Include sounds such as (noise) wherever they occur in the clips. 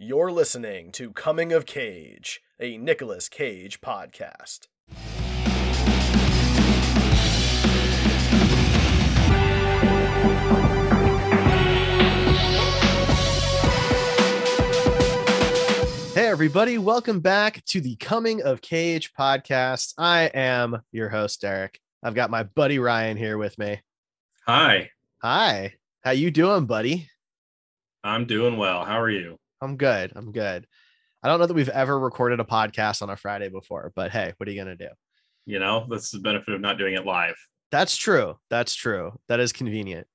You're listening to Coming of Cage, a Nicolas Cage podcast. Hey, everybody, welcome back to the Coming of Cage podcast. I am your host, Derek. I've got my buddy Ryan here with me. Hi, Hi, how you doing, buddy? I'm doing well. How are you? I'm good. I'm good. I don't know that we've ever recorded a podcast on a Friday before, but hey, what are you going to do? You know, that's the benefit of not doing it live. That's true. That's true. That is convenient.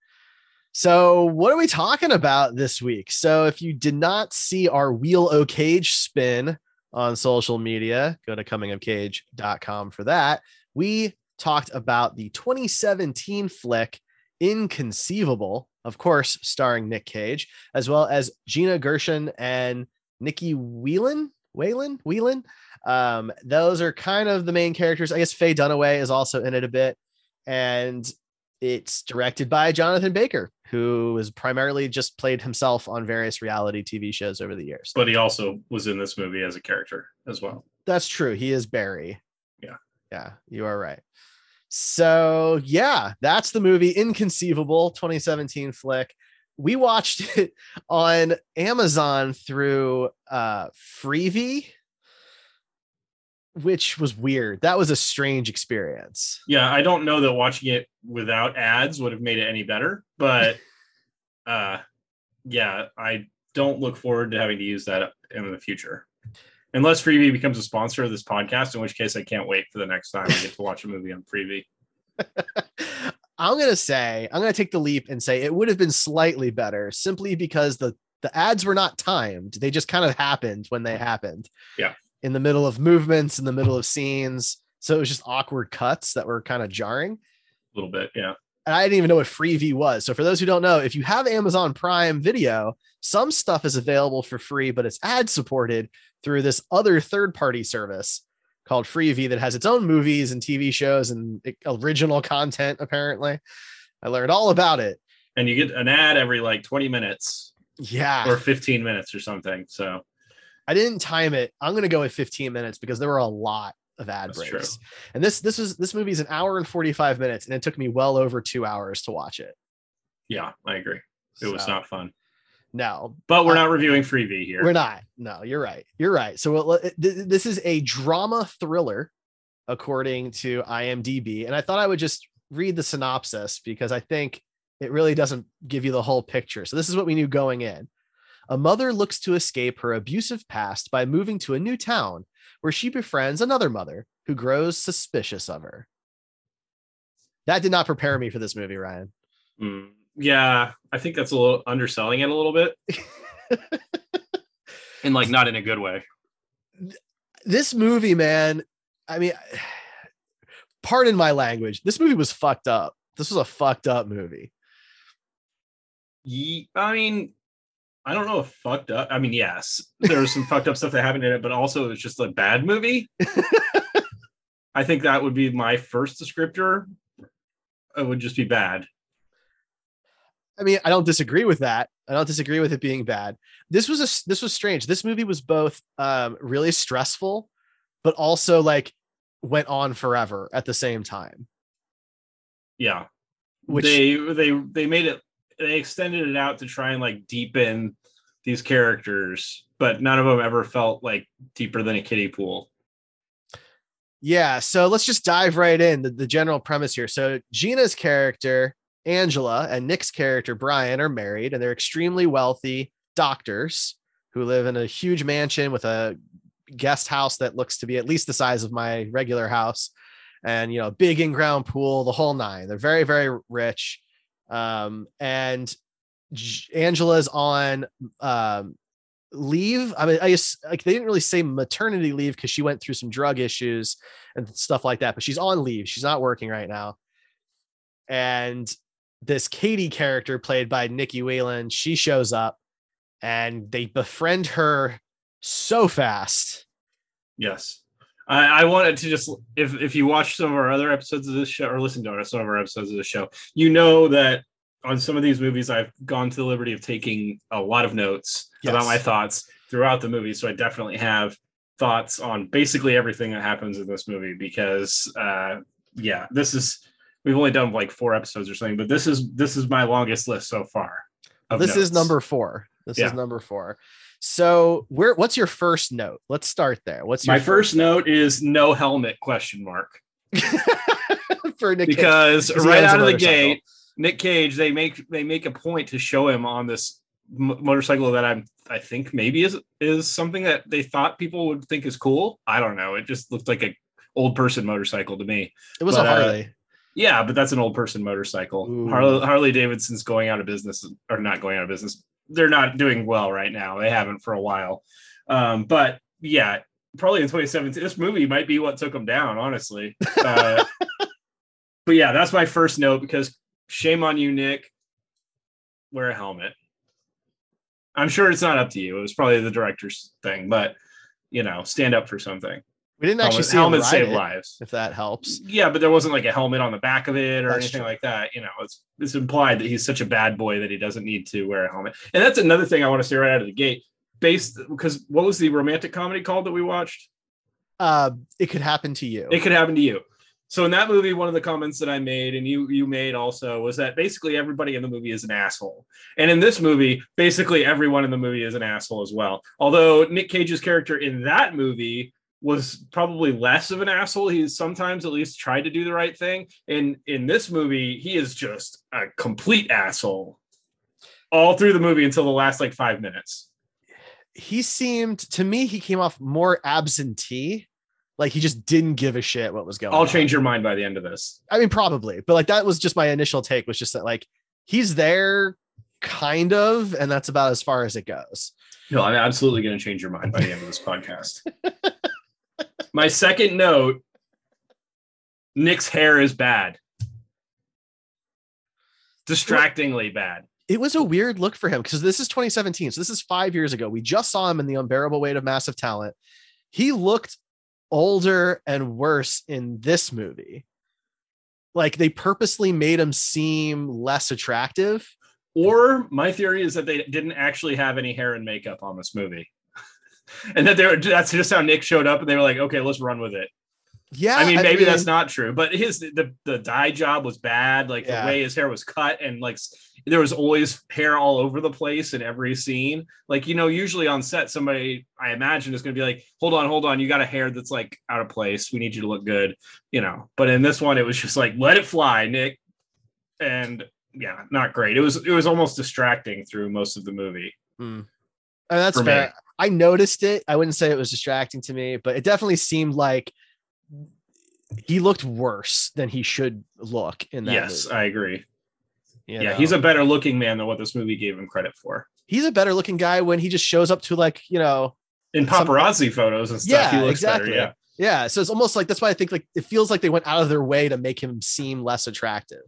So, what are we talking about this week? So, if you did not see our Wheel O Cage spin on social media, go to comingofcage.com for that. We talked about the 2017 flick Inconceivable, of course, starring Nick Cage, as well as Gina Gershon and Nicky Whelan. Whalen, Whelan. Um, those are kind of the main characters. I guess Faye Dunaway is also in it a bit, and it's directed by Jonathan Baker, who has primarily just played himself on various reality TV shows over the years. But he also was in this movie as a character as well. That's true. He is Barry. Yeah. Yeah, you are right. So, yeah, that's the movie Inconceivable 2017 flick. We watched (laughs) it on Amazon through uh Freevee, which was weird. That was a strange experience. Yeah, I don't know that watching it without ads would have made it any better, but (laughs) uh yeah, I don't look forward to having to use that in the future. Unless Freevee becomes a sponsor of this podcast, in which case I can't wait for the next time I get to watch a movie on Freevee. (laughs) I'm gonna say I'm gonna take the leap and say it would have been slightly better simply because the the ads were not timed. They just kind of happened when they happened. Yeah. In the middle of movements, in the middle of scenes. So it was just awkward cuts that were kind of jarring. A little bit, yeah. And I didn't even know what Freevee was. So for those who don't know, if you have Amazon Prime Video, some stuff is available for free, but it's ad supported through this other third party service called Freevee that has its own movies and TV shows and original content. Apparently, I learned all about it. And you get an ad every like 20 minutes Yeah, or 15 minutes or something. So I didn't time it. I'm gonna go with 15 minutes because there were a lot of ad That's breaks. true. And this this is this movie is an hour and 45 minutes, and it took me well over two hours to watch it. yeah, I agree. It was not fun. No, But we're Uh, not reviewing Freevee here. We're not. No, you're right. You're right. So well, th- th- this is a drama thriller, according to IMDb. And I thought I would just read the synopsis because I think it really doesn't give you the whole picture. So this is what we knew going in. A mother looks to escape her abusive past by moving to a new town where she befriends another mother who grows suspicious of her. That did not prepare me for this movie, Ryan. Mm, yeah, I think that's a little underselling it a little bit. (laughs) and like not in a good way. this movie, man, I mean, (sighs) pardon my language. This movie was fucked up. This was a fucked up movie. Ye- I mean, I don't know if fucked up. I mean, yes, there was some (laughs) fucked up stuff that happened in it, but also it was just a bad movie. (laughs) I think that would be my first descriptor. It would just be bad. I mean, I don't disagree with that. I don't disagree with it being bad. This was a this was strange. This movie was both um really stressful, but also like went on forever at the same time. Yeah, Which they they they made it. They extended it out to try and like deepen these characters, but none of them ever felt like deeper than a kiddie pool. Yeah, so let's just dive right in the, the general premise here. So Gina's character, Angela, and Nick's character, Brian, are married and they're extremely wealthy doctors who live in a huge mansion with a guest house that looks to be at least the size of my regular house and you know, big in-ground pool, the whole nine. They're very, very rich. Um, and Angela's on um leave. I mean, I guess like they didn't really say maternity leave because she went through some drug issues and stuff like that, but she's on leave. She's not working right now. And this Katie character, played by Nicky Whelan, she shows up and they befriend her so fast. Yes. I, I wanted to just if if you watch some of our other episodes of this show or listen to some of our episodes of the show, you know that on some of these movies I've gone to the liberty of taking a lot of notes Yes. about my thoughts throughout the movie, so I definitely have thoughts on basically everything that happens in this movie because uh yeah, this is we've only done like four episodes or something, but this is this is my longest list so far. This is number four. This Yeah. is number four. So where what's your first note? Let's start there. What's your my first note is no helmet question mark (laughs) for Nick Cage? because 'Cause right out of the gate Nick Cage they make they make a point to show him on this motorcycle that I'm I think maybe is is something that they thought people would think is cool. I don't know. It just looked like a old person motorcycle to me. It was but, a uh, Harley. Yeah, but that's an old person motorcycle. Ooh. Harley, Harley Davidson's going out of business or not going out of business. They're not doing well right now. They haven't for a while. Um, but yeah, probably in 2017, this movie might be what took them down, honestly. (laughs) Uh, but yeah, that's my first note because shame on you, Nick. Wear a helmet. I'm sure it's not up to you. It was probably the director's thing, but you know, stand up for something. We didn't actually Helmet, see helmets save it, lives. if that helps. Yeah, but there wasn't like a helmet on the back of it or That's anything true. like that. You know, it's it's implied that he's such a bad boy that he doesn't need to wear a helmet. And that's another thing I want to say right out of the gate. Based because what was the romantic comedy called that we watched? Uh, it could happen to you. It could happen to you. So in that movie, one of the comments that I made and you you made also was that basically everybody in the movie is an asshole. And in this movie, basically everyone in the movie is an asshole as well. Although Nick Cage's character in that movie was probably less of an asshole. He's sometimes at least tried to do the right thing. And in this movie, he is just a complete asshole all through the movie until the last like five minutes. he seemed to me he came off more absentee like he just didn't give a shit what was going on. I'll change your mind by the end of this. i mean probably but like that was just my initial take was just that like he's there kind of and that's about as far as it goes No, I'm absolutely going to change your mind by the end of this podcast. (laughs) My second note Nick's hair is bad. Distractingly bad. it was a weird look for him because this is 2017 so this is five years ago we just saw him in the unbearable weight of massive talent he looked older and worse in this movie like they purposely made him seem less attractive Or my theory is that they didn't actually have any hair and makeup on this movie. (laughs) and that they were, that's just how Nick showed up and they were like, okay, let's run with it. yeah I mean, maybe that's not true, but his the the dye job was bad. Like Yeah. the way his hair was cut, and like there was always hair all over the place in every scene. Like you know, usually on set, somebody I imagine is going to be like, "Hold on, hold on, you got a hair that's like out of place. We need you to look good," you know. But in this one, it was just like, "Let it fly, Nick," and yeah, not great. It was it was almost distracting through most of the movie. Mm. And that's For me. fair. I noticed it. I wouldn't say it was distracting to me, but it definitely seemed like he looked worse than he should look in that. yes, movie, I agree. you yeah, know? he's a better looking man than what this movie gave him credit for. he's a better looking guy when he just shows up to like you know in Some- paparazzi photos and stuff. Yeah, he looks exactly. better. Yeah. yeah. So it's almost like that's why I think like it feels like they went out of their way to make him seem less attractive.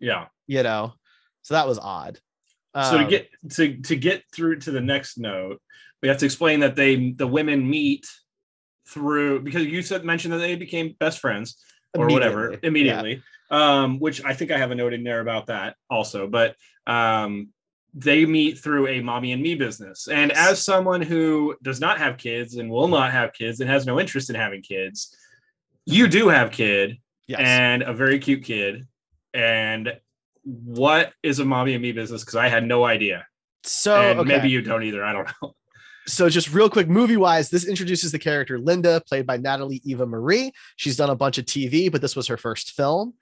Yeah. You know, so that was odd. So to Um, get to to get through to the next note, we have to explain that they the women meet through because you said mentioned that they became best friends or whatever Immediately, immediately. Um, which I think I have a note in there about that also, but um they meet through a mommy and me business. And Yes. as someone who does not have kids and will not have kids and has no interest in having kids, you do have kid yes. and a very cute kid. And what is a mommy and me business? Because I had no idea. so okay. maybe you don't either. I don't know. (laughs) so just real quick movie wise this introduces the character linda played by natalie eva marie she's done a bunch of tv but this was her first film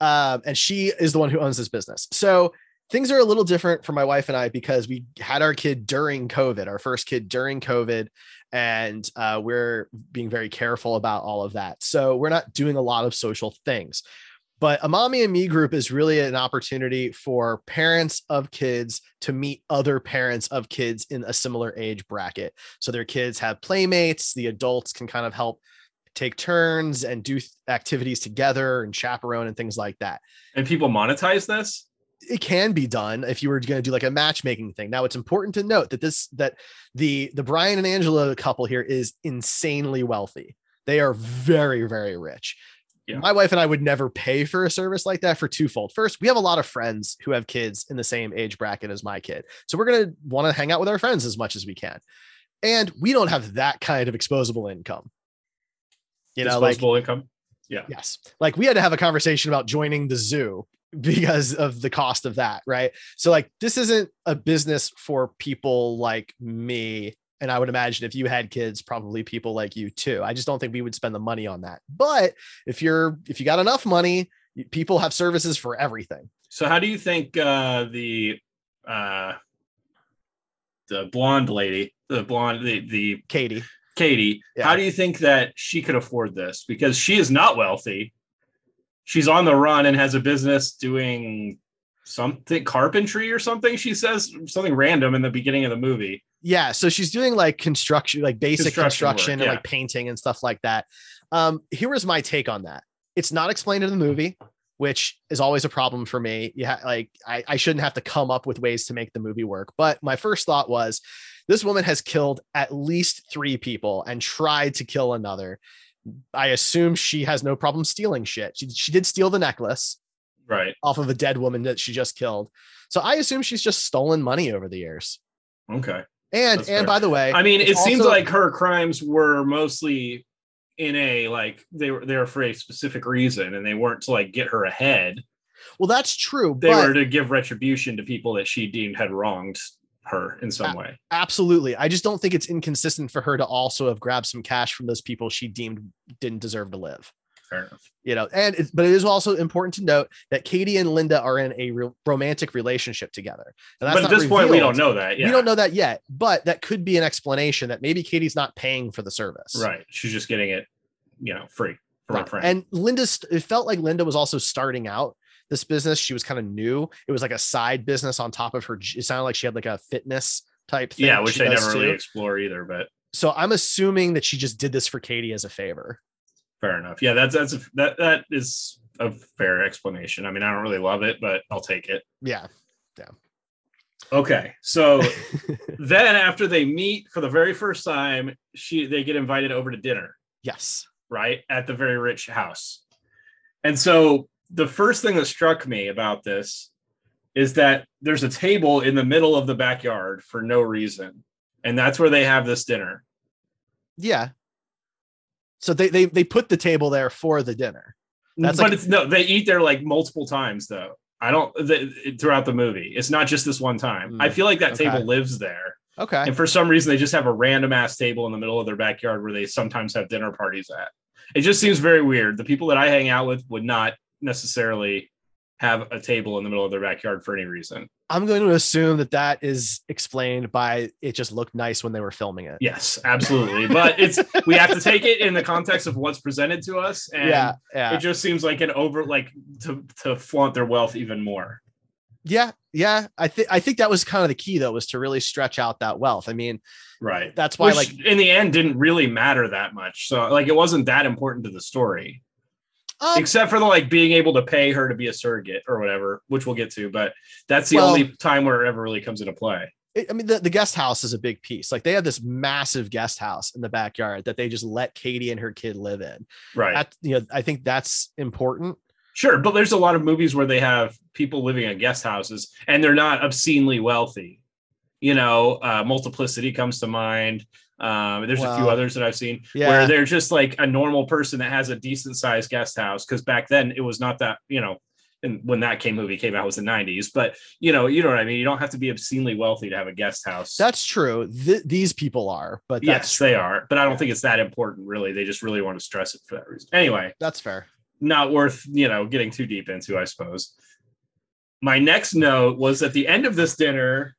um, and she is the one who owns this business so things are a little different for my wife and i because we had our kid during covid our first kid during covid and uh, we're being very careful about all of that so we're not doing a lot of social things but a mommy and me group is really an opportunity for parents of kids to meet other parents of kids in a similar age bracket. So their kids have playmates, the adults can kind of help take turns and do activities together and chaperone and things like that. And people monetize this. It can be done if you were going to do like a matchmaking thing. Now it's important to note that this that the the Brian and Angela couple here is insanely wealthy. They are very very rich. Yeah. My wife and I would never pay for a service like that for twofold. First, we have a lot of friends who have kids in the same age bracket as my kid. So we're going to want to hang out with our friends as much as we can. and we don't have that kind of exposable income. You know, like income. Yeah. Yes. Like we had to have a conversation about joining the zoo (laughs) because of the cost of that. Right. So, like, this isn't a business for people like me. And I would imagine if you had kids, probably people like you too. I just don't think we would spend the money on that. But if you're, if you got enough money, people have services for everything. So how do you think uh, the uh, the blonde lady, the blonde, the, the Katie. Katie, Yeah. how do you think that she could afford this? Because she is not wealthy. She's on the run and has a business doing something carpentry or something. She says something random in the beginning of the movie. Yeah, so she's doing like construction, like basic Construction construction, work, and yeah. like painting and stuff like that. Um, here was my take on that. It's not explained in the movie, which is always a problem for me. Yeah, like I, I shouldn't have to come up with ways to make the movie work. But my first thought was, this woman has killed at least three people and tried to kill another. I assume she has no problem stealing shit. She, she did steal the necklace Right. off of a dead woman that she just killed. So I assume she's just stolen money over the years. Okay. And and by the way, I mean, it it's seems like her crimes were mostly in a like they were they were for a specific reason and they weren't to like get her ahead. well, that's true. They were to give retribution to people that she deemed had wronged her in some way. absolutely. I just don't think it's inconsistent for her to also have grabbed some cash from those people she deemed didn't deserve to live. Fair enough. You know, and it, but it is also important to note that Katie and Linda are in a re- romantic relationship together. And that's But at this point, we don't know that. Yeah. We don't know that yet, but that could be an explanation that maybe Katie's not paying for the service. Right. She's just getting it, you know, free from Right. her friend. And Linda's it felt like Linda was also starting out this business. She was kind of new. It was like a side business on top of her. It sounded like she had like a fitness type thing. yeah, which they never really explore either, but So I'm assuming that she just did this for Katie as a favor. Fair enough. Yeah, that's that's a, that that is a fair explanation. I mean, I don't really love it, but I'll take it. Yeah. Yeah. Okay. So (laughs) then after they meet for the very first time, she they get invited over to dinner. Yes. right at the very rich house and so the first thing that struck me about this is that there's a table in the middle of the backyard for no reason and that's where they have this dinner Yeah. So they they they put the table there for the dinner. That's but like- it's no they eat there like multiple times though i don't the, throughout the movie it's not just this one time Hmm, i feel like that okay. table lives there Okay. and for some reason they just have a random ass table in the middle of their backyard where they sometimes have dinner parties at it just seems very weird the people that i hang out with would not necessarily have a table in the middle of their backyard for any reason I'm going to assume that that is explained by it just looked nice when they were filming it. yes absolutely but it's (laughs) we have to take it in the context of what's presented to us and yeah. Yeah. it just seems like an over like to to flaunt their wealth even more yeah. Yeah. I think I think that was kind of the key though, was to really stretch out that wealth. I mean, right that's why which like in the end didn't really matter that much so like it wasn't that important to the story um, except for the like being able to pay her to be a surrogate or whatever, which we'll get to. But that's the Well- only time where it ever really comes into play. I mean, the, the guest house is a big piece. Like they have this massive guest house in the backyard that they just let Katie and her kid live in. Right. That, you know, I think that's important. sure. But there's a lot of movies where they have people living in guest houses and they're not obscenely wealthy. You know, uh, Multiplicity comes to mind. Um, there's a few others that I've seen yeah. where they're just like a normal person that has a decent sized guest house. Cause back then it was not that, you know, and when that came movie came out it was the 90s. But you know, you know what I mean? You don't have to be obscenely wealthy to have a guest house. That's true. Th- these people are, but that's yes, they are, but I don't think it's that important, really. They just really want to stress it for that reason. Anyway, that's fair. not worth you know getting too deep into, I suppose. My next note was at the end of this dinner,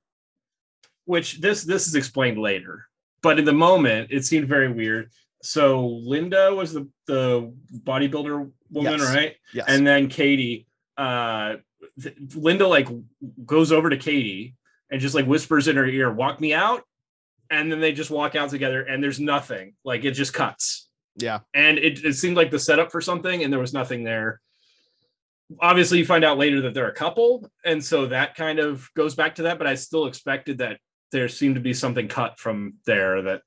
which this this is explained later, but in the moment it seemed very weird. So Linda was the the bodybuilder woman, Yes. right? Yes. and then Katie, uh, th- Linda like goes over to Katie and just like whispers in her ear, "Walk me out," and then they just walk out together, and there's nothing. Like it just cuts, yeah. and it, it seemed like the setup for something, and there was nothing there. Obviously, you find out later that they're a couple, and so that kind of goes back to that. But I still expected that there seemed to be something cut from there that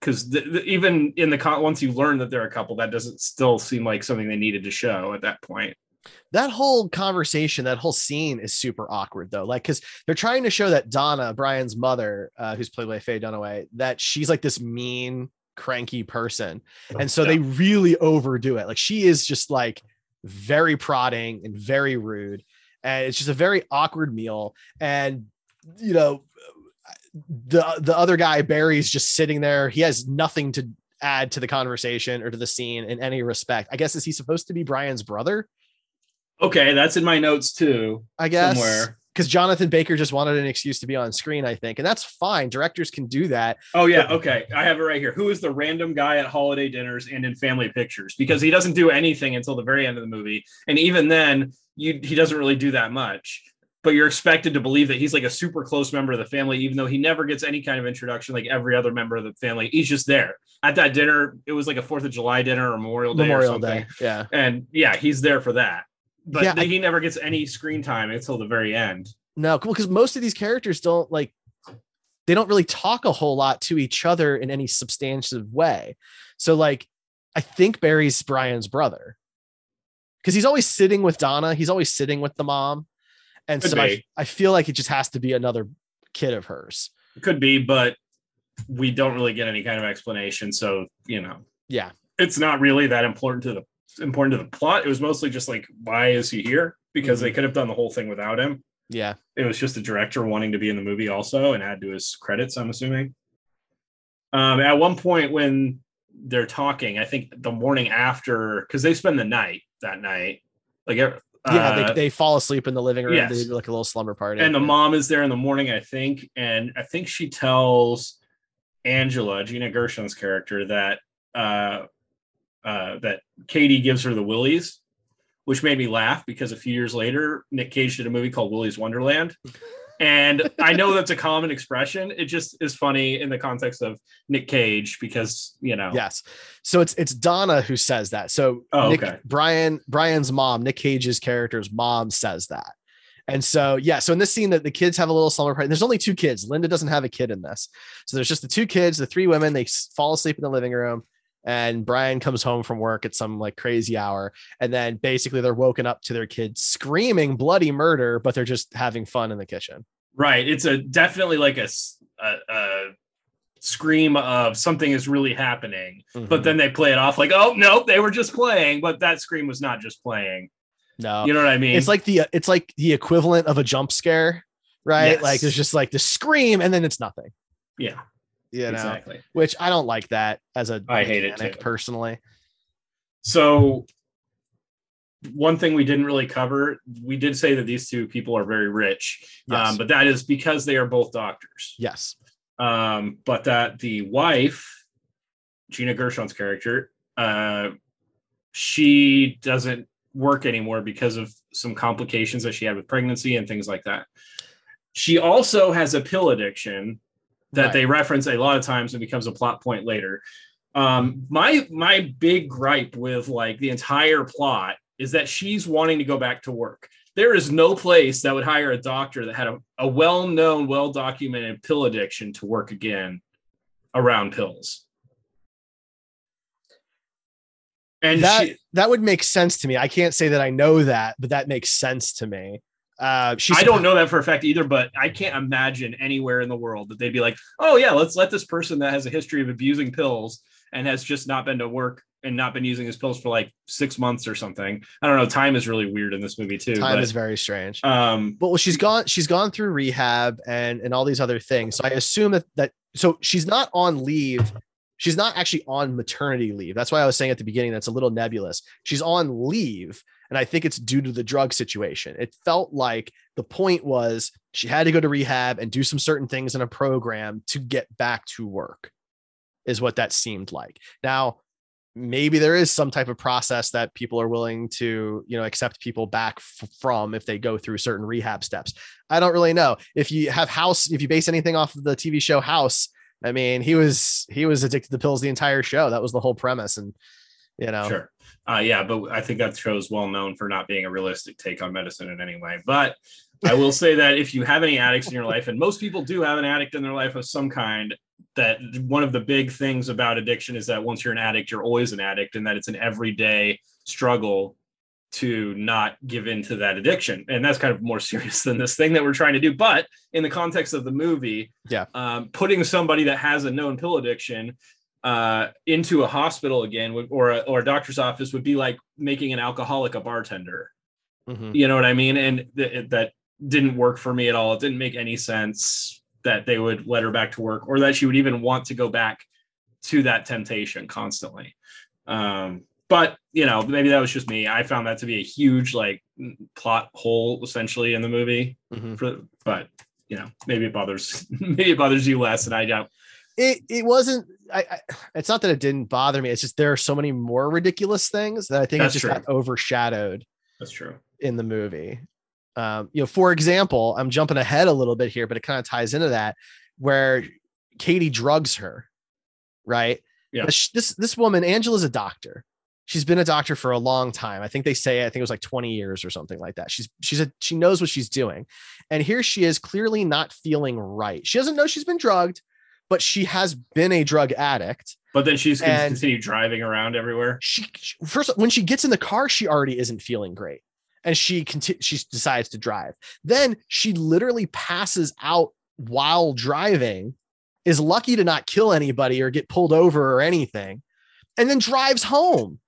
because th- th- even in the con- once you learn that they're a couple, that doesn't still seem like something they needed to show at that point. that whole conversation, that whole scene is super awkward though. Like, because they're trying to show that Donna, Brian's mother, uh, who's played by Faye Dunaway, that she's like this mean, cranky person. And so Yeah. they really overdo it. Like, she is just like very prodding and very rude. And it's just a very awkward meal. And, you know, the the other guy, Barry's just sitting there. He has nothing to add to the conversation or to the scene in any respect. I guess is he supposed to be Brian's brother? Okay, that's in my notes too. I guess Somewhere. because Jonathan Baker just wanted an excuse to be on screen, I think, and that's fine. Directors can do that. Oh yeah, okay. I have it right here. Who is the random guy at holiday dinners and in family pictures? Because he doesn't do anything until the very end of the movie, and even then, you he doesn't really do that much. But you're expected to believe that he's like a super close member of the family, even though he never gets any kind of introduction like every other member of the family. He's just there at that dinner. It was like a Fourth of July dinner or Memorial Day or Memorial something. Day, yeah, and yeah, he's there for that. But Yeah, I- he never gets any screen time until the very end. no, cool. because most of these characters don't like they don't really talk a whole lot to each other in any substantive way. So, like, I think Barry's Brian's brother because he's always sitting with Donna. He's always sitting with the mom, and Could so I. I feel like it just has to be another kid of hers. Could be, but we don't really get any kind of explanation. So you know, Yeah, it's not really that important to the important to the plot. It was mostly just like, why is he here? Because they could have done the whole thing without him. yeah, It was just the director wanting to be in the movie also and add to his credits. I'm assuming. Um, at one point when they're talking, I think the morning after, because they spend the night that night, like uh, yeah. they, they fall asleep in the living room. yes. They do like a little slumber party. and the mom is there in the morning, I think, and I think she tells Angela, Gina Gershon's character, that uh, uh, that Katie gives her the willies, which made me laugh because a few years later, Nick Cage did a movie called Willy's Wonderland. (laughs) And I know that's a common expression. It just is funny in the context of Nick Cage because you know, Yes. So it's it's Donna who says that. So Oh, Nick, okay. Brian Brian's mom, Nick Cage's character's mom says that. And so yeah, so in this scene that the kids have a little slumber party. There's only two kids. Linda doesn't have a kid in this. So there's just the two kids, the three women, they fall asleep in the living room and Brian comes home from work at some like crazy hour and then basically they're woken up to their kids screaming bloody murder but they're just having fun in the kitchen. right? It's a definitely like a a scream of something is really happening. but mm-hmm. then they play it off like, oh no, they were just playing, but that scream was not just playing. no. You know what I mean? it's like the uh, it's like the equivalent of a jump scare, right? Yes. Like there's just like the scream and then it's nothing. yeah, You know, exactly. which I don't like that as a I hate it too. personally. So one thing we didn't really cover, we did say that these two people are very rich, Yes. um, but that is because they are both doctors. Yes. Um, but that the wife, Gina Gershon's character, uh, she doesn't work anymore because of some complications that she had with pregnancy and things like that. She also has a pill addiction that Right. they reference a lot of times and becomes a plot point later. Um, my my big gripe with like the entire plot is that she's wanting to go back to work. There is no place that would hire a doctor that had a, a well-known, well-documented pill addiction to work again around pills. And that she, that would make sense to me. I can't say that I know that, but that makes sense to me. Uh, I don't know that for a fact either, but I can't imagine anywhere in the world that they'd be like, oh yeah, let's let this person that has a history of abusing pills and has just not been to work and not been using his pills for like six months or something. I don't know. Time is really weird in this movie too. Time but, is very strange. um, But well, she's gone. She's gone through rehab and and all these other things. So I assume that that so she's not on leave. She's not actually on maternity leave. That's why I was saying at the beginning that's a little nebulous. She's on leave, and I think it's due to the drug situation. It felt like the point was she had to go to rehab and do some certain things in a program to get back to work. Is what that seemed like. Now, maybe there is some type of process that people are willing to you know accept people back f- from if they go through certain rehab steps i don't really know if you have house if you base anything off of the tv show house i mean he was he was addicted to pills the entire show that was the whole premise and you know Sure. Uh, yeah, but I think that show's well known for not being a realistic take on medicine in any way. But I will say that if you have any addicts in your life, and most people do have an addict in their life of some kind, that one of the big things about addiction is that once you're an addict, you're always an addict, and that it's an everyday struggle to not give in to that addiction. And that's kind of more (laughs) serious than this thing that we're trying to do. But in the context of the movie Yeah. um, putting somebody that has a known pill addiction uh, into a hospital again or a, or a doctor's office would be like making an alcoholic a bartender. Mhm. you know what i mean? And th- that didn't work for me at all. It didn't make any sense that they would let her back to work or that she would even want to go back to that temptation constantly. Um but you know maybe that was just me. I found that to be a huge like plot hole essentially in the movie. Mhm. for but you know maybe it bothers (laughs) maybe it bothers you less and i don't it it wasn't I, I it's not that it didn't bother me. It's just there are so many more ridiculous things that i think That's it just true. got overshadowed that's true. in the movie. Um you know for example i'm jumping ahead a little bit here but it kind of ties into that where katie drugs her right? Yeah. But this this woman angela's a doctor she's been a doctor for a long time. I think they say i think it was like 20 years or something like that. She's she's a she knows what she's doing. And here she is clearly not feeling right. She doesn't know she's been drugged but she has been a drug addict. But then she's going to And- continue driving around everywhere? She she- first when she gets in the car she already isn't feeling great. And she conti- she decides to drive. Then she literally passes out while driving is lucky to not kill anybody or get pulled over or anything and then drives home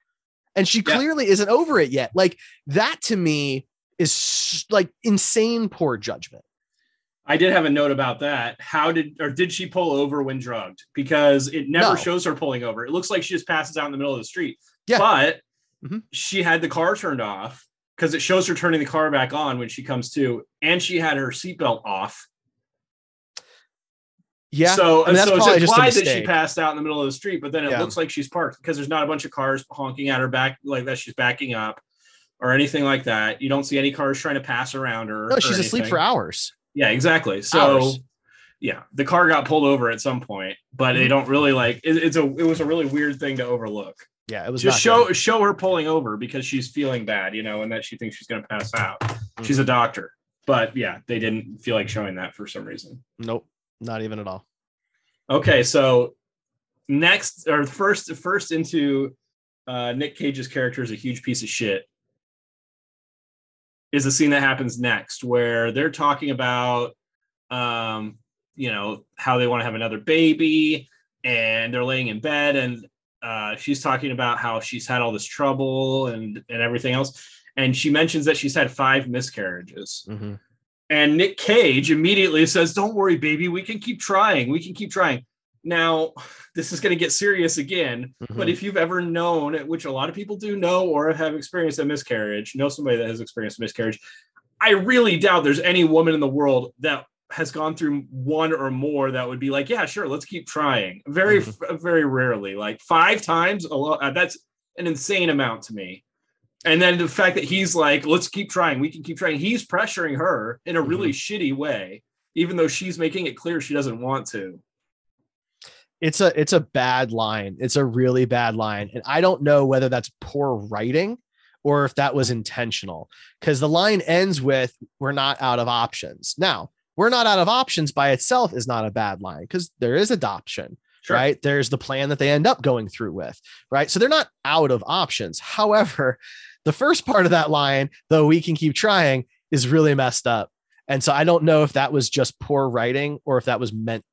and she Yeah. clearly isn't over it yet like that to me is like insane poor judgment I did have a note about that. How did or did she pull over when drugged? Because it never No. shows her pulling over. It looks like she just passes out in the middle of the street. Yeah. But Mhm. she had the car turned off because it shows her turning the car back on when she comes to, and she had her seatbelt off. Yeah So, I mean, that's so it's probably just a implied that she passed out in the middle of the street, but then it Yeah. looks like she's parked because there's not a bunch of cars honking at her back like that. She's backing up or anything like that. You don't see any cars trying to pass around her. no she's asleep for hours Yeah, exactly. So Hours. yeah, the car got pulled over at some point, but they Mhm. don't really like it, it's a it was a really weird thing to overlook. yeah it was Just show good. show her pulling over because she's feeling bad, you know, and that she thinks she's gonna pass out. She's Mm-hmm. a doctor. But yeah, they didn't feel like showing that for some reason. nope not even at all Okay, so next or first first into uh Nick Cage's character is a huge piece of shit. Is the scene that happens next where they're talking about um you know how they want to have another baby and they're laying in bed and uh she's talking about how she's had all this trouble and and everything else and she mentions that she's had five miscarriages Mhm. And Nick Cage immediately says, Don't worry, baby, we can keep trying. We can keep trying. Now, (laughs) this is going to get serious again, but Mhm. if you've ever known, which a lot of people do know or have experienced a miscarriage, know somebody that has experienced a miscarriage, I really doubt there's any woman in the world that has gone through one or more that would be like, Yeah, sure, let's keep trying. Very, very rarely. Like five times, a lot, uh, that's an insane amount to me. And then the fact that he's like, let's keep trying, we can keep trying. He's pressuring her in a really mm-hmm. shitty way, even though she's making it clear she doesn't want to. it's a it's a bad line. It's a really bad line. And i don't know whether that's poor writing or if that was intentional because the line ends with we're not out of options. Now we're not out of options by itself is not a bad line because there is adoption right? There's the plan that they end up going through with right? So they're not out of options. However the first part of that line though we can keep trying is really messed up and so i don't know if that was just poor writing or if that was meant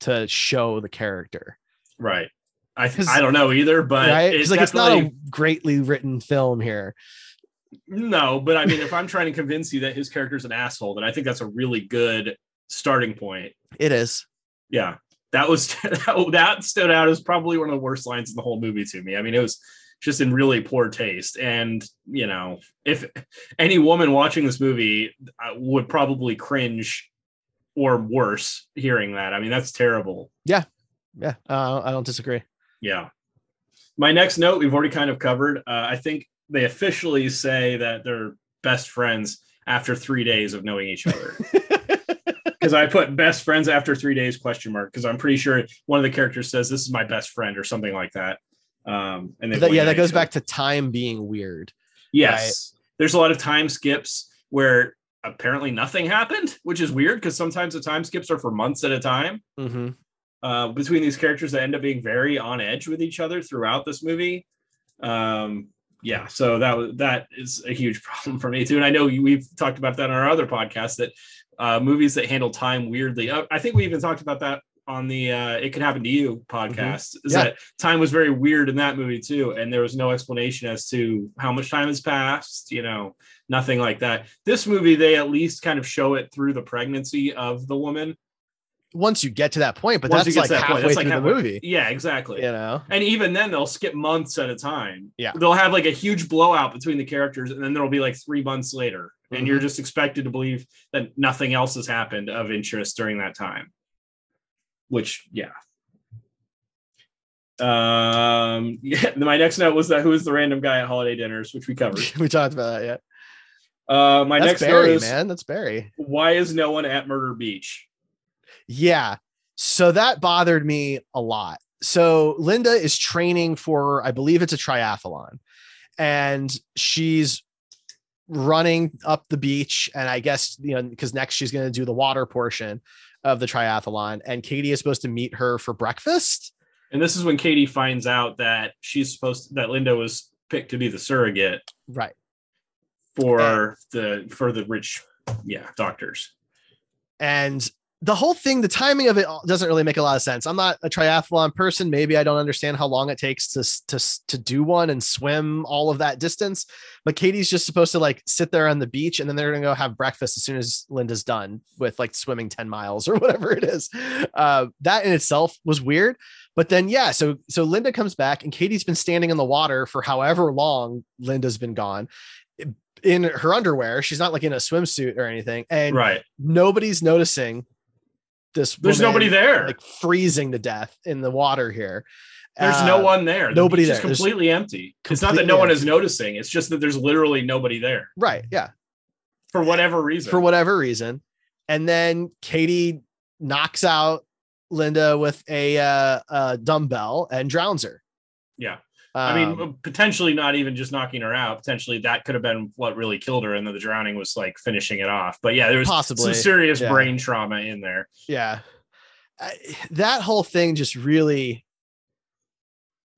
to show the character Right. I I don't know either, but right it's it's like it's not a greatly written film here no. But I mean, if I'm trying to convince you that his character's an asshole, then I think that's a really good starting point. it is Yeah, that was (laughs) that stood out as probably one of the worst lines in the whole movie to me. I mean, it was just in really poor taste, and you know, if any woman watching this movie uh, would probably cringe or worse hearing that. I mean, that's terrible. yeah uh, i don't disagree Yeah. My next note we've already kind of covered. Uh, I think they officially say that they're best friends after three days of knowing each other. (laughs) Because I put best friends after three days question mark because I'm pretty sure one of the characters says this is my best friend or something like that. Um, and That- yeah that goes back to time being weird Yes. There's a lot of time skips where apparently nothing happened, which is weird because sometimes the time skips are for months at a time hmm uh, between these characters that end up being very on edge with each other throughout this movie. Um, yeah, so that was that is a huge (laughs) problem for me too. And I know we've talked about that on our other podcast that uh, movies that handle time weirdly. Uh, I think we even talked about that on the uh, "It Could Happen to You" podcast. Is Yeah. that time was very weird in that movie too, and there was no explanation as to how much time has passed. You know, nothing like that. This movie, they at least kind of show it through the pregnancy of the woman. Once you get to that point, but Once that's like that point, halfway that's like through halfway- the movie. Yeah, exactly. You know, And even then, they'll skip months at a time. Yeah. They'll have like a huge blowout between the characters, and then there'll be like three months later. And Mm-hmm. you're just expected to believe that nothing else has happened of interest during that time. Which, yeah. Um, (laughs) yeah, my next note was that who is the random guy at holiday dinners, which we covered. (laughs) we talked about that. Yeah, Uh, my that's next Barry, note is man. That's Barry. why is no one at Murder Beach? Yeah. So that bothered me a lot. So Linda is training for, I believe it's a triathlon, and she's running up the beach. And I guess, you know, because next she's going to do the water portion of the triathlon. And Katie is supposed to meet her for breakfast. And this is when Katie finds out that she's supposed that Linda was picked to be the surrogate Right. for the for the rich yeah doctors and the whole thing the timing of it doesn't really make a lot of sense. I'm not a triathlon person. Maybe i don't understand how long it takes to to to do one and swim all of that distance but katie's just supposed to like sit there on the beach and then they're gonna go have breakfast as soon as linda's done with like swimming 10 miles (laughs) or whatever it is. Uh, that in itself was weird but then yeah so so linda comes back and katie's been standing in the water for however long linda's been gone in her underwear. She's not like in a swimsuit or anything and right. nobody's noticing this. there's woman, nobody there like freezing to death in the water here. there's Uh, no one there The nobody beach is there. There's completely empty it's not that completely no one is noticing it's just that there's literally nobody there Right. Yeah. for whatever reason For whatever reason, and then Katie knocks out Linda with a uh, uh, dumbbell and drowns her. yeah i mean Um, potentially not even just knocking her out potentially that could have been what really killed her and then the drowning was like finishing it off but yeah there was possibly. some serious yeah. brain trauma in there yeah I, that whole thing just really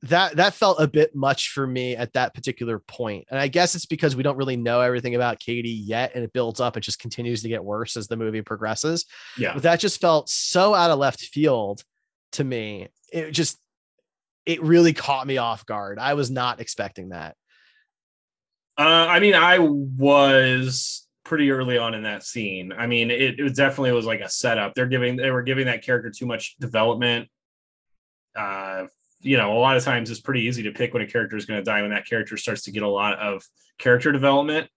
that that felt a bit much for me at that particular point. point and i guess it's because we don't really know everything about katie yet and it builds up it just continues to get worse as the movie progresses yeah but that just felt so out of left field to me it just it really caught me off guard i was not expecting that Uh, I mean, I was pretty early on in that scene. I mean, it, it definitely was like a setup. They're giving they were giving that character too much development. Uh, you know, a lot of times it's pretty easy to pick when a character is going to die when that character starts to get a lot of character development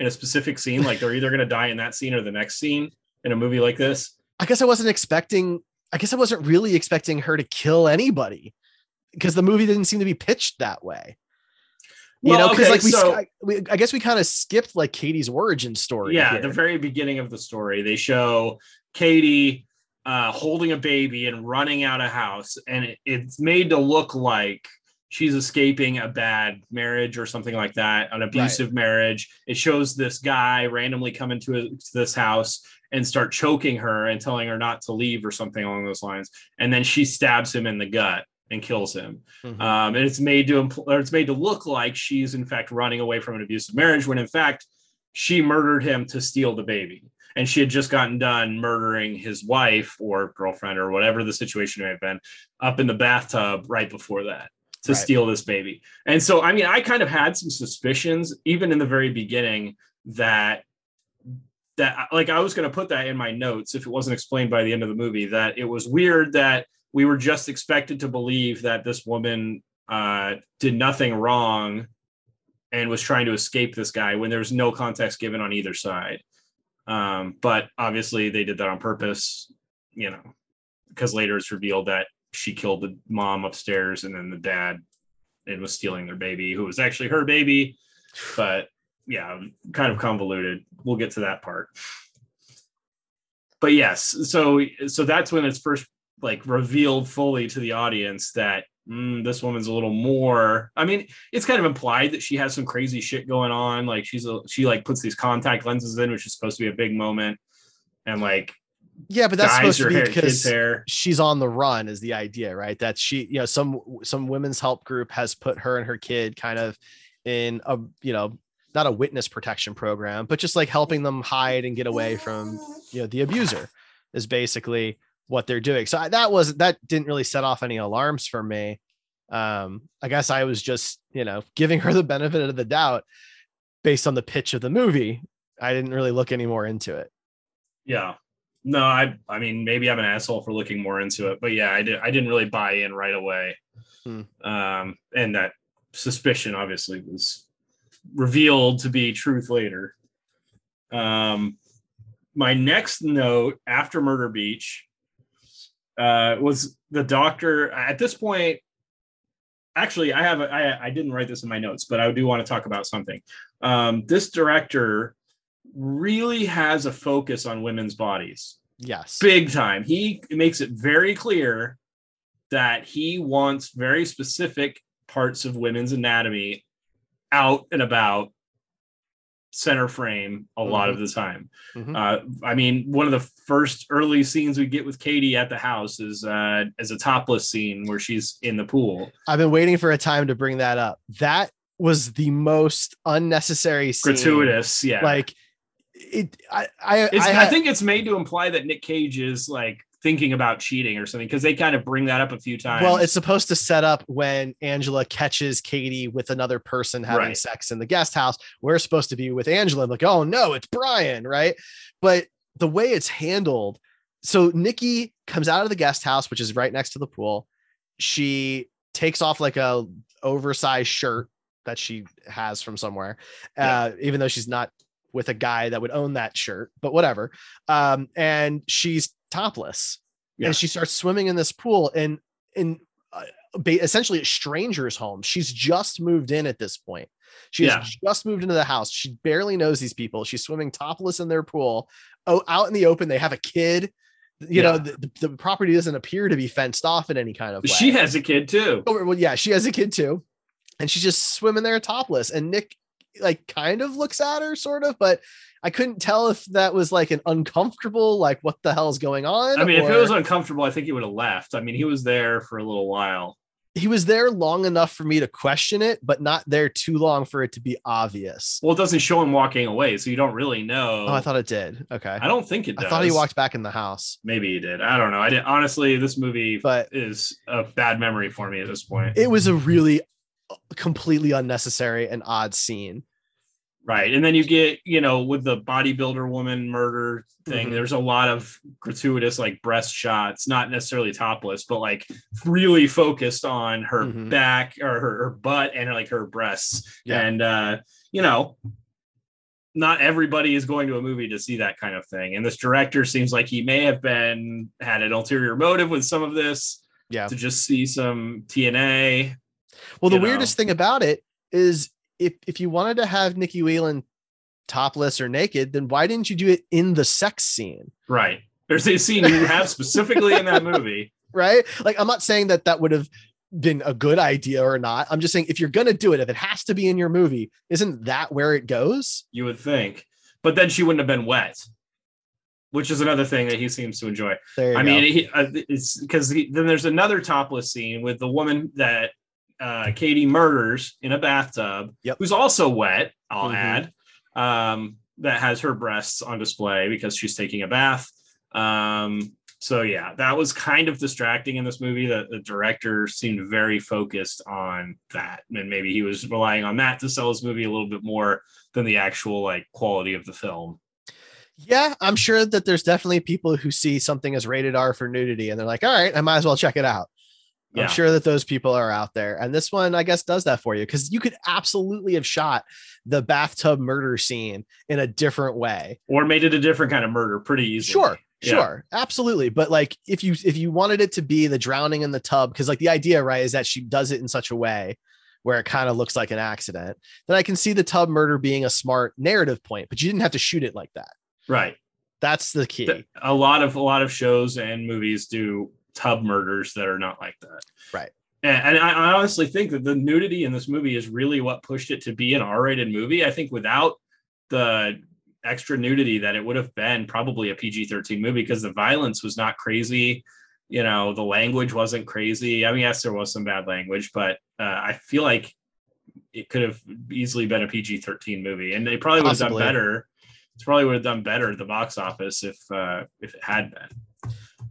in a specific scene. Like they're either going to die in that scene or the next scene in a movie like this. I guess I wasn't expecting, I guess I wasn't really expecting her to kill anybody because the movie didn't seem to be pitched that way. You Well, know, because okay, like we, so- I, we, I guess we kind of skipped like Katie's origin story. yeah here. the very beginning of the story they show katie uh, holding a baby and running out of house and it, it's made to look like she's escaping a bad marriage or something like that an abusive marriage it shows this guy randomly come into a, to this house and start choking her and telling her not to leave or something along those lines and then she stabs him in the gut and kills him Mhm. um, and it's made to impl- or it's made to look like she's in fact running away from an abusive marriage when in fact she murdered him to steal the baby and she had just gotten done murdering his wife or girlfriend or whatever the situation may have been up in the bathtub right before that to Right. steal this baby and so i mean i kind of had some suspicions even in the very beginning that that like i was going to put that in my notes if it wasn't explained by the end of the movie that it was weird that we were just expected to believe that this woman uh, did nothing wrong and was trying to escape this guy when there was no context given on either side. Um, but obviously, they did that on purpose, you know, because later it's revealed that she killed the mom upstairs and then the dad and was stealing their baby, who was actually her baby. But yeah, kind of convoluted. We'll get to that part. But yes, so so that's when it's first like revealed fully to the audience that mm, this woman's a little more. I mean, it's kind of implied that she has some crazy shit going on. Like she's a she like puts these contact lenses in, which is supposed to be a big moment, and like yeah, but that's supposed to be hair, because she's on the run is the idea, right? That she, you know, some some women's help group has put her and her kid kind of in a you know not a witness protection program, but just like helping them hide and get away from you know the abuser is basically what they're doing. So I, that was that didn't really set off any alarms for me. Um, I guess I was just you know giving her the benefit of the doubt based on the pitch of the movie. I didn't really look any more into it. Yeah. No, I I mean maybe I'm an asshole for looking more into it, but yeah, I did I didn't really buy in right away. Hmm. Um and that suspicion obviously was revealed to be truth later. Um my next note after Murder Beach uh was the doctor at this point actually I have a, I I didn't write this in my notes, but I do want to talk about something. Um this director really has a focus on women's bodies Yes. big time. He makes it very clear that he wants very specific parts of women's anatomy out and about center frame a lot of the time. Mhm. Uh, I mean, one of the first early scenes we get with Katie at the house is uh, as a topless scene where she's in the pool. I've been waiting for a time to bring that up. That was the most unnecessary scene. Gratuitous, yeah. Like it I I, It's, I, I, think it's made to imply that Nick Cage is like thinking about cheating or something because they kind of bring that up a few times. well, it's supposed to set up when Angela catches Katie with another person having Right. sex in the guest house. We're supposed to be with Angela, like, oh no, it's Brian, right? But the way it's handled, so Nicky comes out of the guest house, which is right next to the pool. She takes off like a oversized shirt that she has from somewhere, Yeah. uh, even though she's not with a guy that would own that shirt, but whatever. Um, and she's topless Yeah. and she starts swimming in this pool and in uh, essentially a stranger's home. She's just moved in at this point. She Yeah. has just moved into the house. She barely knows these people. She's swimming topless in their pool. Oh, out in the open, they have a kid. You know, Yeah. the, the, the property doesn't appear to be fenced off in any kind of way. she has a kid too. Oh, well, yeah, she has a kid too, and she's just swimming there topless. And Nick, like, kind of looks at her, sort of, but I couldn't tell if that was like an uncomfortable, like, what the hell's going on. I mean, if it was uncomfortable, I think he would have left. I mean, he was there for a little while. he was there long enough for me to question it, but not there too long for it to be obvious. Well, it doesn't show him walking away, so you don't really know. Oh, I thought it did. Okay, I don't think it does. I thought he walked back in the house, Maybe he did. I don't know. I didn't. Honestly, this movie but is a bad memory for me at this point. it was a really completely unnecessary and odd scene. Right. And then you get, you know, with the bodybuilder woman murder thing, Mhm. there's a lot of gratuitous like breast shots, not necessarily topless, but like really focused on her Mhm. back or her, her butt and like her breasts. Yeah. And uh, you know, not everybody is going to a movie to see that kind of thing. And this director seems like he may have been had an ulterior motive with some of this Yeah. to just see some TNA. Well, the know. weirdest thing about it is if if you wanted to have Nicky Whelan topless or naked, then why didn't you do it in the sex scene? Right. There's a scene you have (laughs) specifically in that movie. Right? Like, I'm not saying that that would have been a good idea or not. I'm just saying if you're gonna do it, if it has to be in your movie, isn't that where it goes? you would think. But then she wouldn't have been wet, which is another thing that he seems to enjoy. I go. mean, he, uh, it's because then there's another topless scene with the woman that uh, Katie murders in a bathtub, Yep. who's also wet. I'll Mhm. add um, that has her breasts on display because she's taking a bath. Um, so yeah, that was kind of distracting in this movie. That the director seemed very focused on that, and maybe he was relying on that to sell his movie a little bit more than the actual like quality of the film. yeah, I'm sure that there's definitely people who see something as rated R for nudity and they're like, all right, I might as well check it out. Yeah. I'm sure that those people are out there. And this one, I guess, does that for you because you could absolutely have shot the bathtub murder scene in a different way. or made it a different kind of murder pretty easily. Sure, Yeah. sure, absolutely. But like if you if you wanted it to be the drowning in the tub, because like the idea, right, is that she does it in such a way where it kind of looks like an accident, then I can see the tub murder being a smart narrative point, but you didn't have to shoot it like that. Right. That's the key. A lot of a lot of shows and movies do tub murders that are not like that. Right. And, and I, honestly think that the nudity in this movie is really what pushed it to be an R-rated movie. I think without the extra nudity that it would have been probably a PG-13 movie because the violence was not crazy. You know, the language wasn't crazy. I mean, yes, there was some bad language, but uh, I feel like it could have easily been a PG thirteen movie, and they probably would have done better. It's probably would have done better at the box office if uh, if it had been.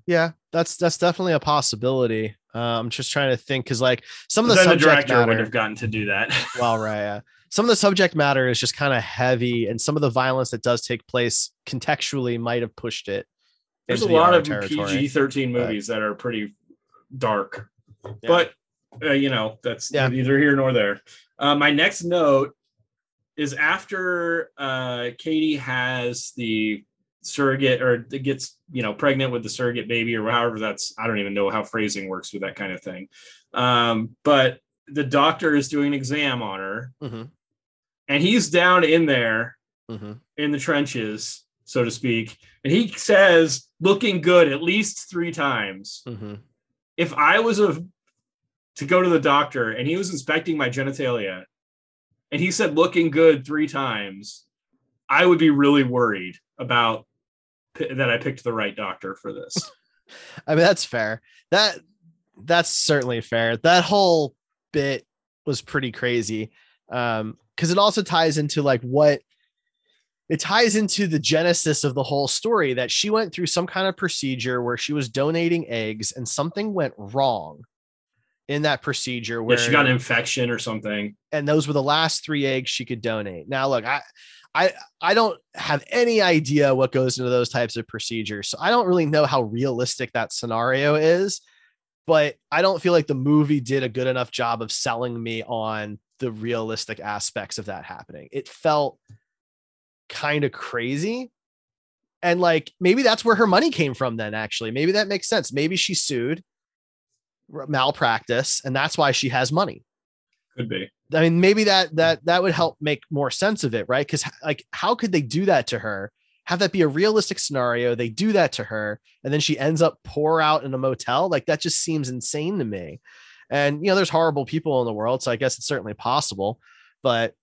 Yeah, that's that's definitely a possibility. Uh, I'm just trying to think because like some of the then the subject director would matter. have gotten to do that. (laughs) well, right. Yeah. Some of the subject matter is just kind of heavy, and some of the violence that does take place contextually might have pushed it. There's a the lot of territory. PG thirteen but- movies that are pretty dark, Yeah. but uh, you know that's Yeah. neither here nor there. Uh, my next note is after uh, Katie has the surrogate or gets you know pregnant with the surrogate baby or however that's I don't even know how phrasing works with that kind of thing. Um, but the doctor is doing an exam on her, Mhm, and he's down in there mhm. in the trenches, so to speak. And he says, looking good at least three times. Mhm. If I was a to go to the doctor and he was inspecting my genitalia and he said looking good three times, I would be really worried about p- that I picked the right doctor for this. (laughs) I mean, that's fair. That that's certainly fair. That whole bit was pretty crazy. Um, because it also ties into like what it ties into the genesis of the whole story that she went through some kind of procedure where she was donating eggs and something went wrong in that procedure Where where she got an infection or something. and those were the last three eggs she could donate. Now, look, I, I, I don't have any idea what goes into those types of procedures, so I don't really know how realistic that scenario is. But I don't feel like the movie did a good enough job of selling me on the realistic aspects of that happening. It felt kind of crazy. And like maybe that's where her money came from, then actually. Maybe that makes sense. Maybe she sued malpractice, and that's why she has money. Could be. I mean, maybe that that that would help make more sense of it, right? Because like, how could they do that to her? Have that be a realistic scenario? They do that to her, and then she ends up poor out in a motel. Like that just seems insane to me. And you know, there's horrible people in the world, so I guess it's certainly possible. But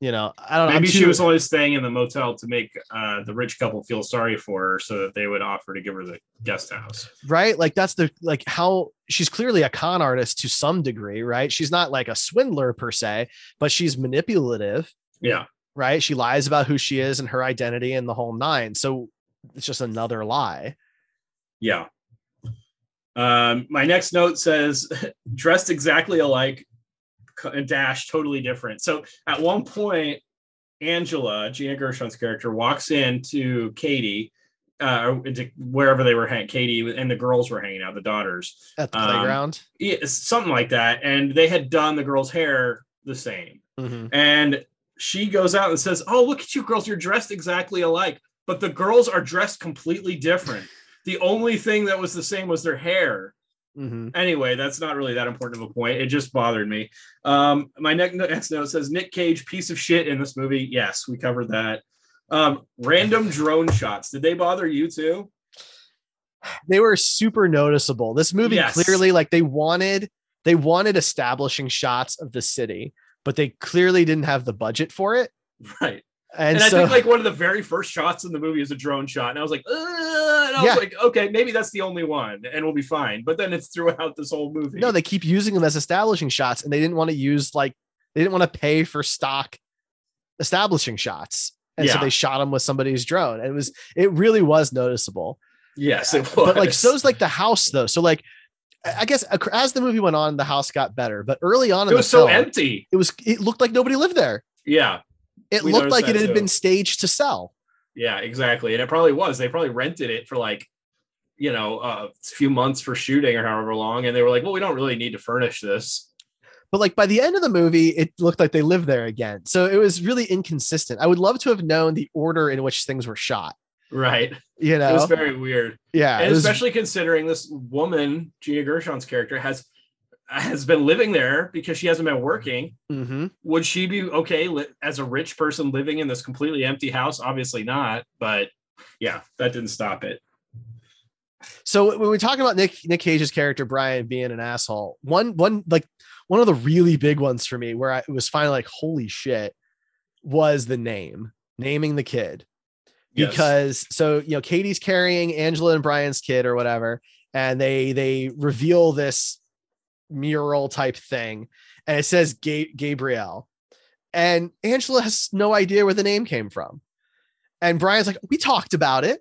you know, I don't Maybe she was only staying in the motel to make uh, the rich couple feel sorry for her so that they would offer to give her the guest house. right like that's the like how she's clearly a con artist to some degree right she's not like a swindler per se but she's manipulative Yeah. right she lies about who she is and her identity and the whole nine so it's just another lie Yeah. Um, my next note says (laughs) dressed exactly alike, and dash totally different. So at one point, Angela, Gina Gershon's character, walks into Katie, uh, into wherever they were hanging. Katie and the girls were hanging out, the daughters, at the Um, playground yeah, something like that. And they had done the girls' hair the same. Mhm. And she goes out and says, Oh, look at you girls, you're dressed exactly alike. But the girls are dressed completely different. the only thing that was the same was their hair. Mhm. Anyway, that's not really that important of a point. It just bothered me. Um, my next, next note says Nick Cage, piece of shit in this movie. Yes, we covered that. Um, random (laughs) drone shots. Did they bother you too? they were super noticeable this movie Yes. clearly like they wanted they wanted establishing shots of the city but they clearly didn't have the budget for it (laughs) Right. And, And, I think like one of the very first shots in the movie is a drone shot. And I was like, I Yeah. was like, okay, maybe that's the only one and we'll be fine. But then it's throughout this whole movie. No, they keep using them as establishing shots, and they didn't want to use like they didn't want to pay for stock establishing shots, and so they shot them with somebody's drone. And it was it really was noticeable. yes, it was. But like so's like the house though. So like I guess as the movie went on, the house got better, but early on in it was so film, empty. it was it looked like nobody lived there. Yeah. It We looked like it had too. been staged to sell. Yeah, exactly. And it probably was. They probably rented it for like, you know, a few months for shooting or however long. And they were like, well, we don't really need to furnish this. But like by the end of the movie, it looked like they lived there again. So it was really inconsistent. I would love to have known the order in which things were shot. Right. You know, It was very weird. yeah, and was- especially considering this woman, Gina Gershon's character, has has been living there because she hasn't been working. Mhm. Would she be okay li- as a rich person living in this completely empty house? Obviously not. But yeah, that didn't stop it. So when we talk about Nick Nick Cage's character Brian being an asshole, one one like one of the really big ones for me where I was finally like holy shit was the name naming the kid Yes. because so you know Katie's carrying Angela and Brian's kid or whatever and they they reveal this mural type thing, and it says Ga- Gabrielle, and Angela has no idea where the name came from, and Brian's like, we talked about it.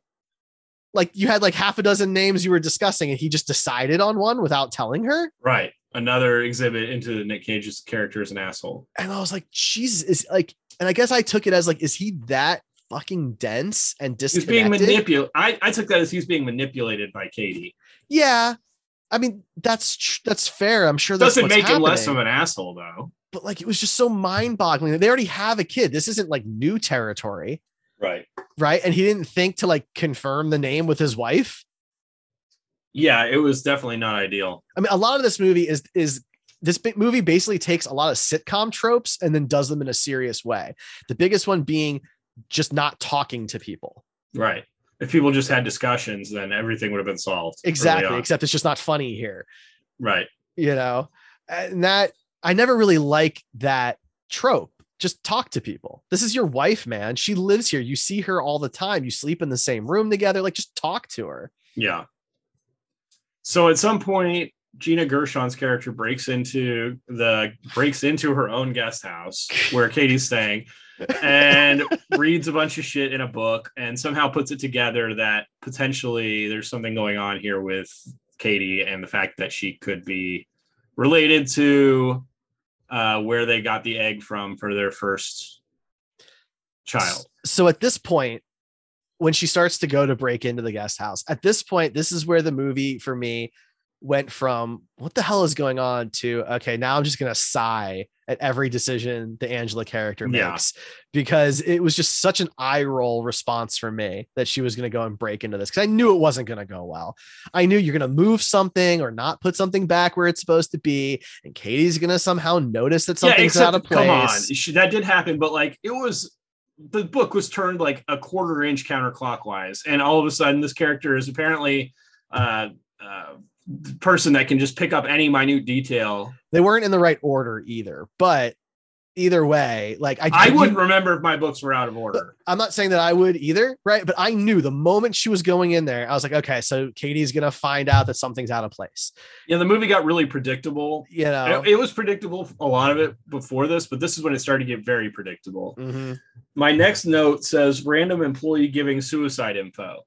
Like you had like half a dozen names you were discussing, and he just decided on one without telling her. Right. Another exhibit into Nick Cage's character as an asshole. And I was like, Jesus, is like, and I guess I took it as like, is he that fucking dense and He's disconnected? being manipulated. I, I took that as he's being manipulated by Katie. Yeah. I mean, that's that's fair. I'm sure that's Doesn't make him less of an asshole though. but like it was just so mind-boggling. They already have a kid. This isn't like new territory, Right. right? And he didn't think to like confirm the name with his wife. Yeah, it was definitely not ideal. I mean, a lot of this movie is is this big movie basically takes a lot of sitcom tropes and then does them in a serious way. The biggest one being just not talking to people. Right. If people just had discussions, then everything would have been solved. Exactly, except it's just not funny here. Right. you know? And that i never really like that trope. Just talk to people. This is your wife man. She lives here. You see her all the time. You sleep in the same room together. Like just talk to her. Yeah. So at some point, Gina Gershon's character breaks into the breaks into her own guest house where Katie's staying and reads a bunch of shit in a book and somehow puts it together that potentially there's something going on here with Katie and the fact that she could be related to uh, where they got the egg from for their first child. so at this point when she starts to go to break into the guest house at this point this is where the movie for me went from what the hell is going on? to okay now i'm just going to sigh at every decision the angela character Yeah. makes. Because it was just such an eye roll response for me that she was going to go and break into this because i knew it wasn't going to go well. I knew you're going to move something or not put something back where it's supposed to be and katie's going to somehow notice that something's out of place come on, she, that did happen, but like it was the book was turned like a quarter inch counterclockwise, and all of a sudden, this character is apparently uh, uh, person that can just pick up any minute detail. they weren't in the right order either but either way like i, I wouldn't remember if my books were out of order. i'm not saying that i would either right but i knew the moment she was going in there i was like okay so katie's gonna find out that something's out of place Yeah, the movie got really predictable. you know It, it was predictable a lot of it before this, but this is when it started to get very predictable. Mhm. My next note says random employee giving suicide info.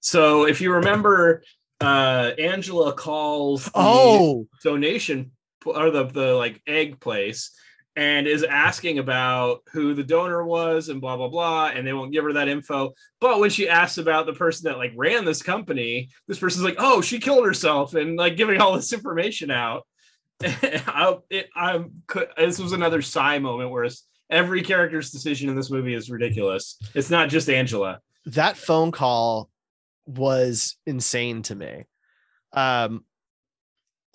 So if you remember, uh, Angela calls the oh! donation or the, the like egg place and is asking about who the donor was and blah blah blah and they won't give her that info. But when she asks about the person that like ran this company this person's like oh she killed herself and like giving all this information out. (laughs) I, it, I'm this was another sigh moment where every character's decision in this movie is ridiculous. It's not just angela. That phone call was insane to me. Um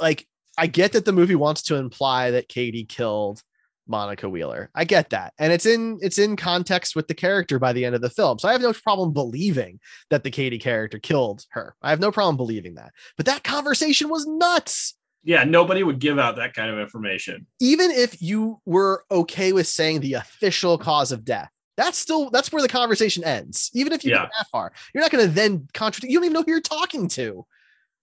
like i get that the movie wants to imply that katie killed monica wheeler. I get that. And it's in it's in context with the character by the end of the film. So i have no problem believing that the katie character killed her. I have no problem believing that. But that conversation was nuts. Yeah nobody would give out that kind of information. Even if you were okay with saying the official cause of death that's still that's where the conversation ends even if you Yeah. get that far you're not going to then contradict you don't even know who you're talking to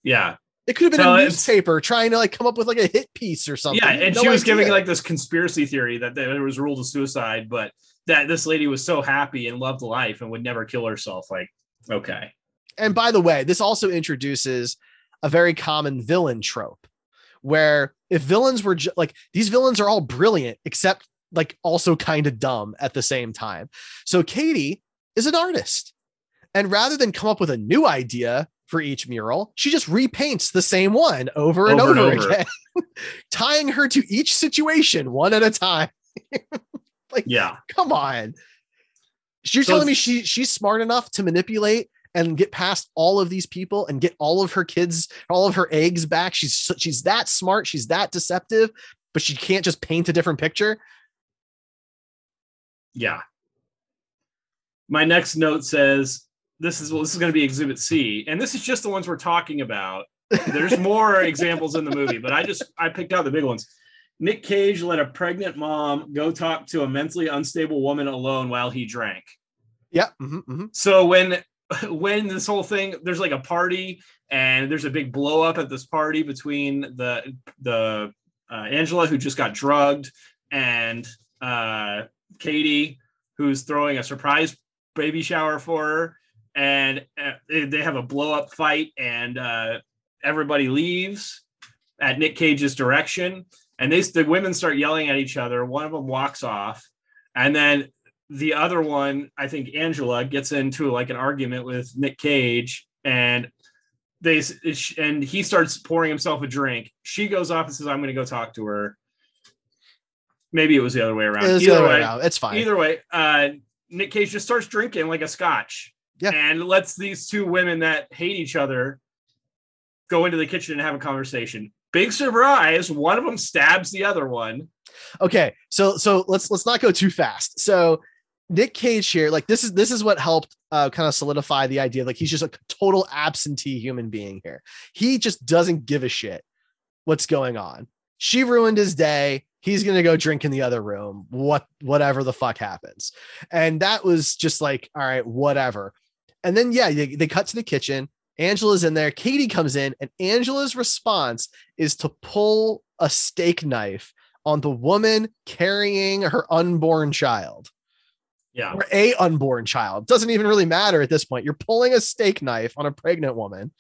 yeah it could have been So a newspaper trying to like come up with like a hit piece or something Yeah, and no she was idea. giving like this conspiracy theory that there was ruled a suicide, but that this lady was so happy and loved life and would never kill herself. Like, okay, and by the way this also introduces a very common villain trope where if villains were ju- like these villains are all brilliant except like also kind of dumb at the same time. So katie is an artist. And rather than come up with a new idea for each mural she just repaints the same one over and Over over, and over. again (laughs) tying her to each situation one at a time. (laughs) Like, yeah, come on. You're So telling me she she's smart enough to manipulate and get past all of these people and get all of her kids all of her eggs back? She's she's that smart she's that deceptive but she can't just paint a different picture yeah. My next note says this is well, this is going to be Exhibit C, and this is just the ones we're talking about. There's more (laughs) examples in the movie, but I just I picked out the big ones. Nick Cage let a pregnant mom go talk to a mentally unstable woman alone while he drank. yeah mhm, mhm. So when (laughs) when this whole thing, there's like a party and there's a big blow up at this party between the the uh, Angela who just got drugged and uh, Katie who's throwing a surprise baby shower for her, and uh, they have a blow up fight, and uh, everybody leaves at Nick Cage's direction, and they the women start yelling at each other. One of them walks off, and then the other one, I think Angela, gets into like an argument with Nick Cage, and they and he starts pouring himself a drink. She goes off and says, "I'm going to go talk to her." Maybe it was the other way around. Either way, way it's fine. Either way, uh, Nick Cage just starts drinking like a scotch. Yeah. And lets these two women that hate each other go into the kitchen and have a conversation. Big surprise, one of them stabs the other one. Okay, so so let's let's not go too fast. So Nick Cage here, like this is this is what helped uh, kind of solidify the idea. Like he's just a total absentee human being here. He just doesn't give a shit what's going on. She ruined his day. He's gonna go drink in the other room. What whatever the fuck happens. And that was just like all right whatever. And then yeah they, they cut to the kitchen. Angela's in there. Katie comes in and angela's response is to pull a steak knife on the woman carrying her unborn child. Yeah. Or a unborn child. Doesn't even really matter at this point. You're pulling a steak knife on a pregnant woman.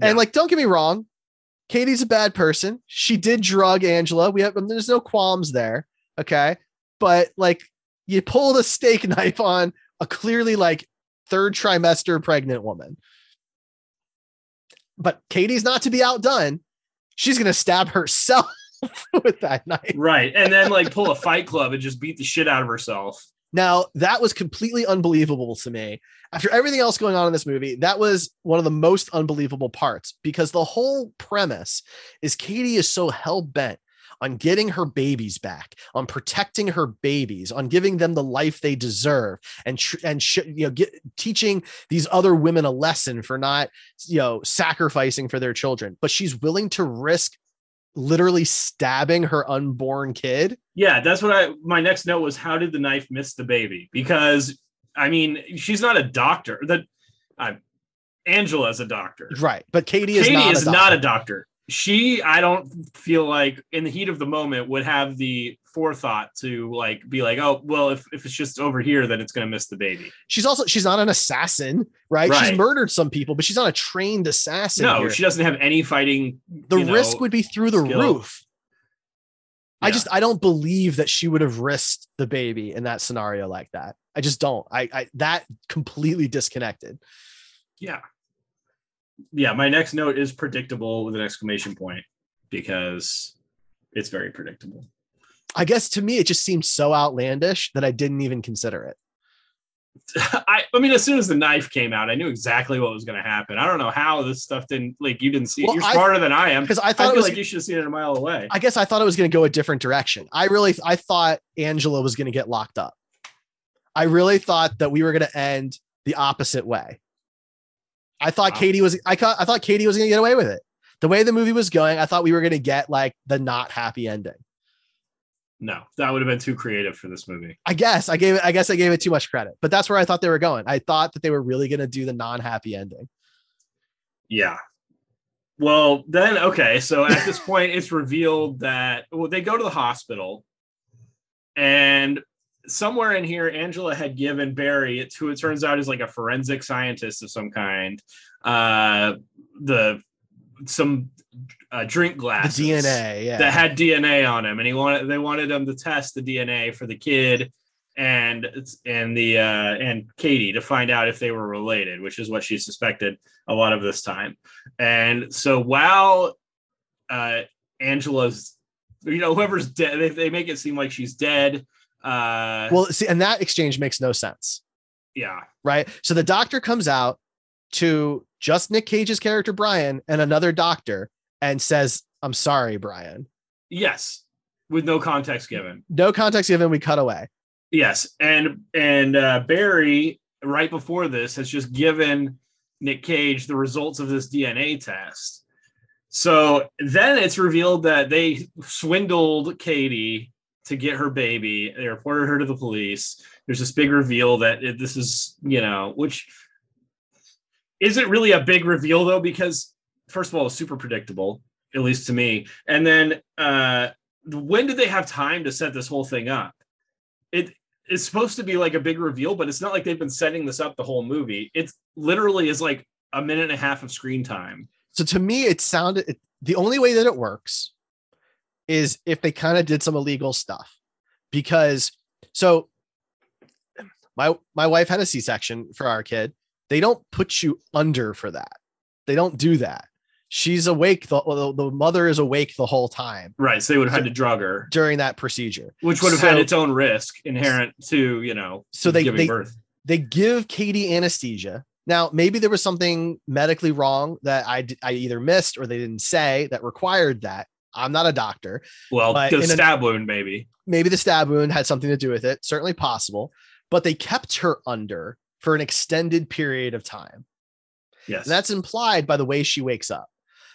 And like don't get me wrong Katie's a bad person. She did drug Angela. We have there's no qualms there. Okay. But like you pulled a steak (laughs) knife on a clearly like third trimester pregnant woman. But Katie's not to be outdone. She's gonna stab herself (laughs) with that knife. Right. And then like pull a fight club and just beat the shit out of herself. Now, that was completely unbelievable to me. After everything else going on in this movie, that was one of the most unbelievable parts because the whole premise is Katie is so hell bent on getting her babies back, on protecting her babies, on giving them the life they deserve, and tr- and sh- you know, get, teaching these other women a lesson for not you know sacrificing for their children. But she's willing to risk literally stabbing her unborn kid. Yeah, that's what I my next note was how did the knife miss the baby? Because I mean, she's not a doctor. That uh, Angela is a doctor. Right. But Katie is Katie not is a not a doctor. She I don't feel like in the heat of the moment would have the forethought to like be like, oh, well, if, if it's just over here, then it's gonna miss the baby. She's also she's not an assassin, right? right. She's murdered some people, but she's not a trained assassin. No, here. she doesn't have any fighting. The risk know, would be through the skill. roof. Yeah. I just I don't believe that she would have risked the baby in that scenario like that. I just don't. I, I that completely disconnected. Yeah. Yeah, my next note is predictable with an exclamation point because it's very predictable. I guess to me, it just seemed so outlandish that I didn't even consider it. (laughs) I, I mean, as soon as the knife came out, I knew exactly what was going to happen. I don't know how this stuff didn't like you didn't see it. You're smarter I, than I am because I thought I it was like you should have seen it a mile away. I guess I thought it was going to go a different direction. I really, I thought Angela was going to get locked up. I really thought that we were going to end the opposite way. I thought wow. Katie was, I, thought I thought Katie was going to get away with it. The way the movie was going, I thought we were going to get like the not happy ending. No, that would have been too creative for this movie. I guess I gave it. I guess I gave it too much credit, but that's where I thought they were going. I thought that they were really going to do the non-happy ending. Yeah. Well, then okay. So at this point, it's revealed that well, they go to the hospital, and somewhere in here, Angela had given Barry, who it turns out is like a forensic scientist of some kind, uh, the some uh, drink glass DNA, yeah, that had DNA on him, and he wanted they wanted him to test the DNA for the kid and and the uh, and Katie to find out if they were related, which is what she suspected a lot of this time. And so while uh, Angela's, you know, whoever's dead, they, they make it seem like she's dead. Uh, well, see, and that exchange makes no sense. Yeah. Right. So the doctor comes out to just Nick Cage's character Brian and another doctor and says, "I'm sorry, Brian." Yes, with no context given. No context given. We cut away. Yes, and and uh, Barry right before this has just given Nick Cage the results of this DNA test. So then it's revealed that they swindled Katie to get her baby. They reported her to the police. There's this big reveal that it, this is, you know, which isn't really a big reveal though? Because first of all, it's super predictable, at least to me. And then uh when did they have time to set this whole thing up? It's supposed to be like a big reveal, but it's not like they've been setting this up the whole movie. It literally is like a minute and a half of screen time. So to me, it sounded it, the only way that it works is if they kind of did some illegal stuff. Because so my my wife had a C-section for our kid. They don't put you under for that. They don't do that. She's awake. The, the mother is awake the whole time Right. So they would have had to drug her, during that procedure. which would have So- had its own risk inherent to, you know, So they- giving they- birth. They give Katie anesthesia. Now, maybe there was something medically wrong that I, I either missed or they didn't say that required that. I'm not a doctor. Well, the in a- stab wound, maybe. maybe the stab wound had something to do with it certainly possible but they kept her under for an extended period of time Yes. and that's implied by the way she wakes up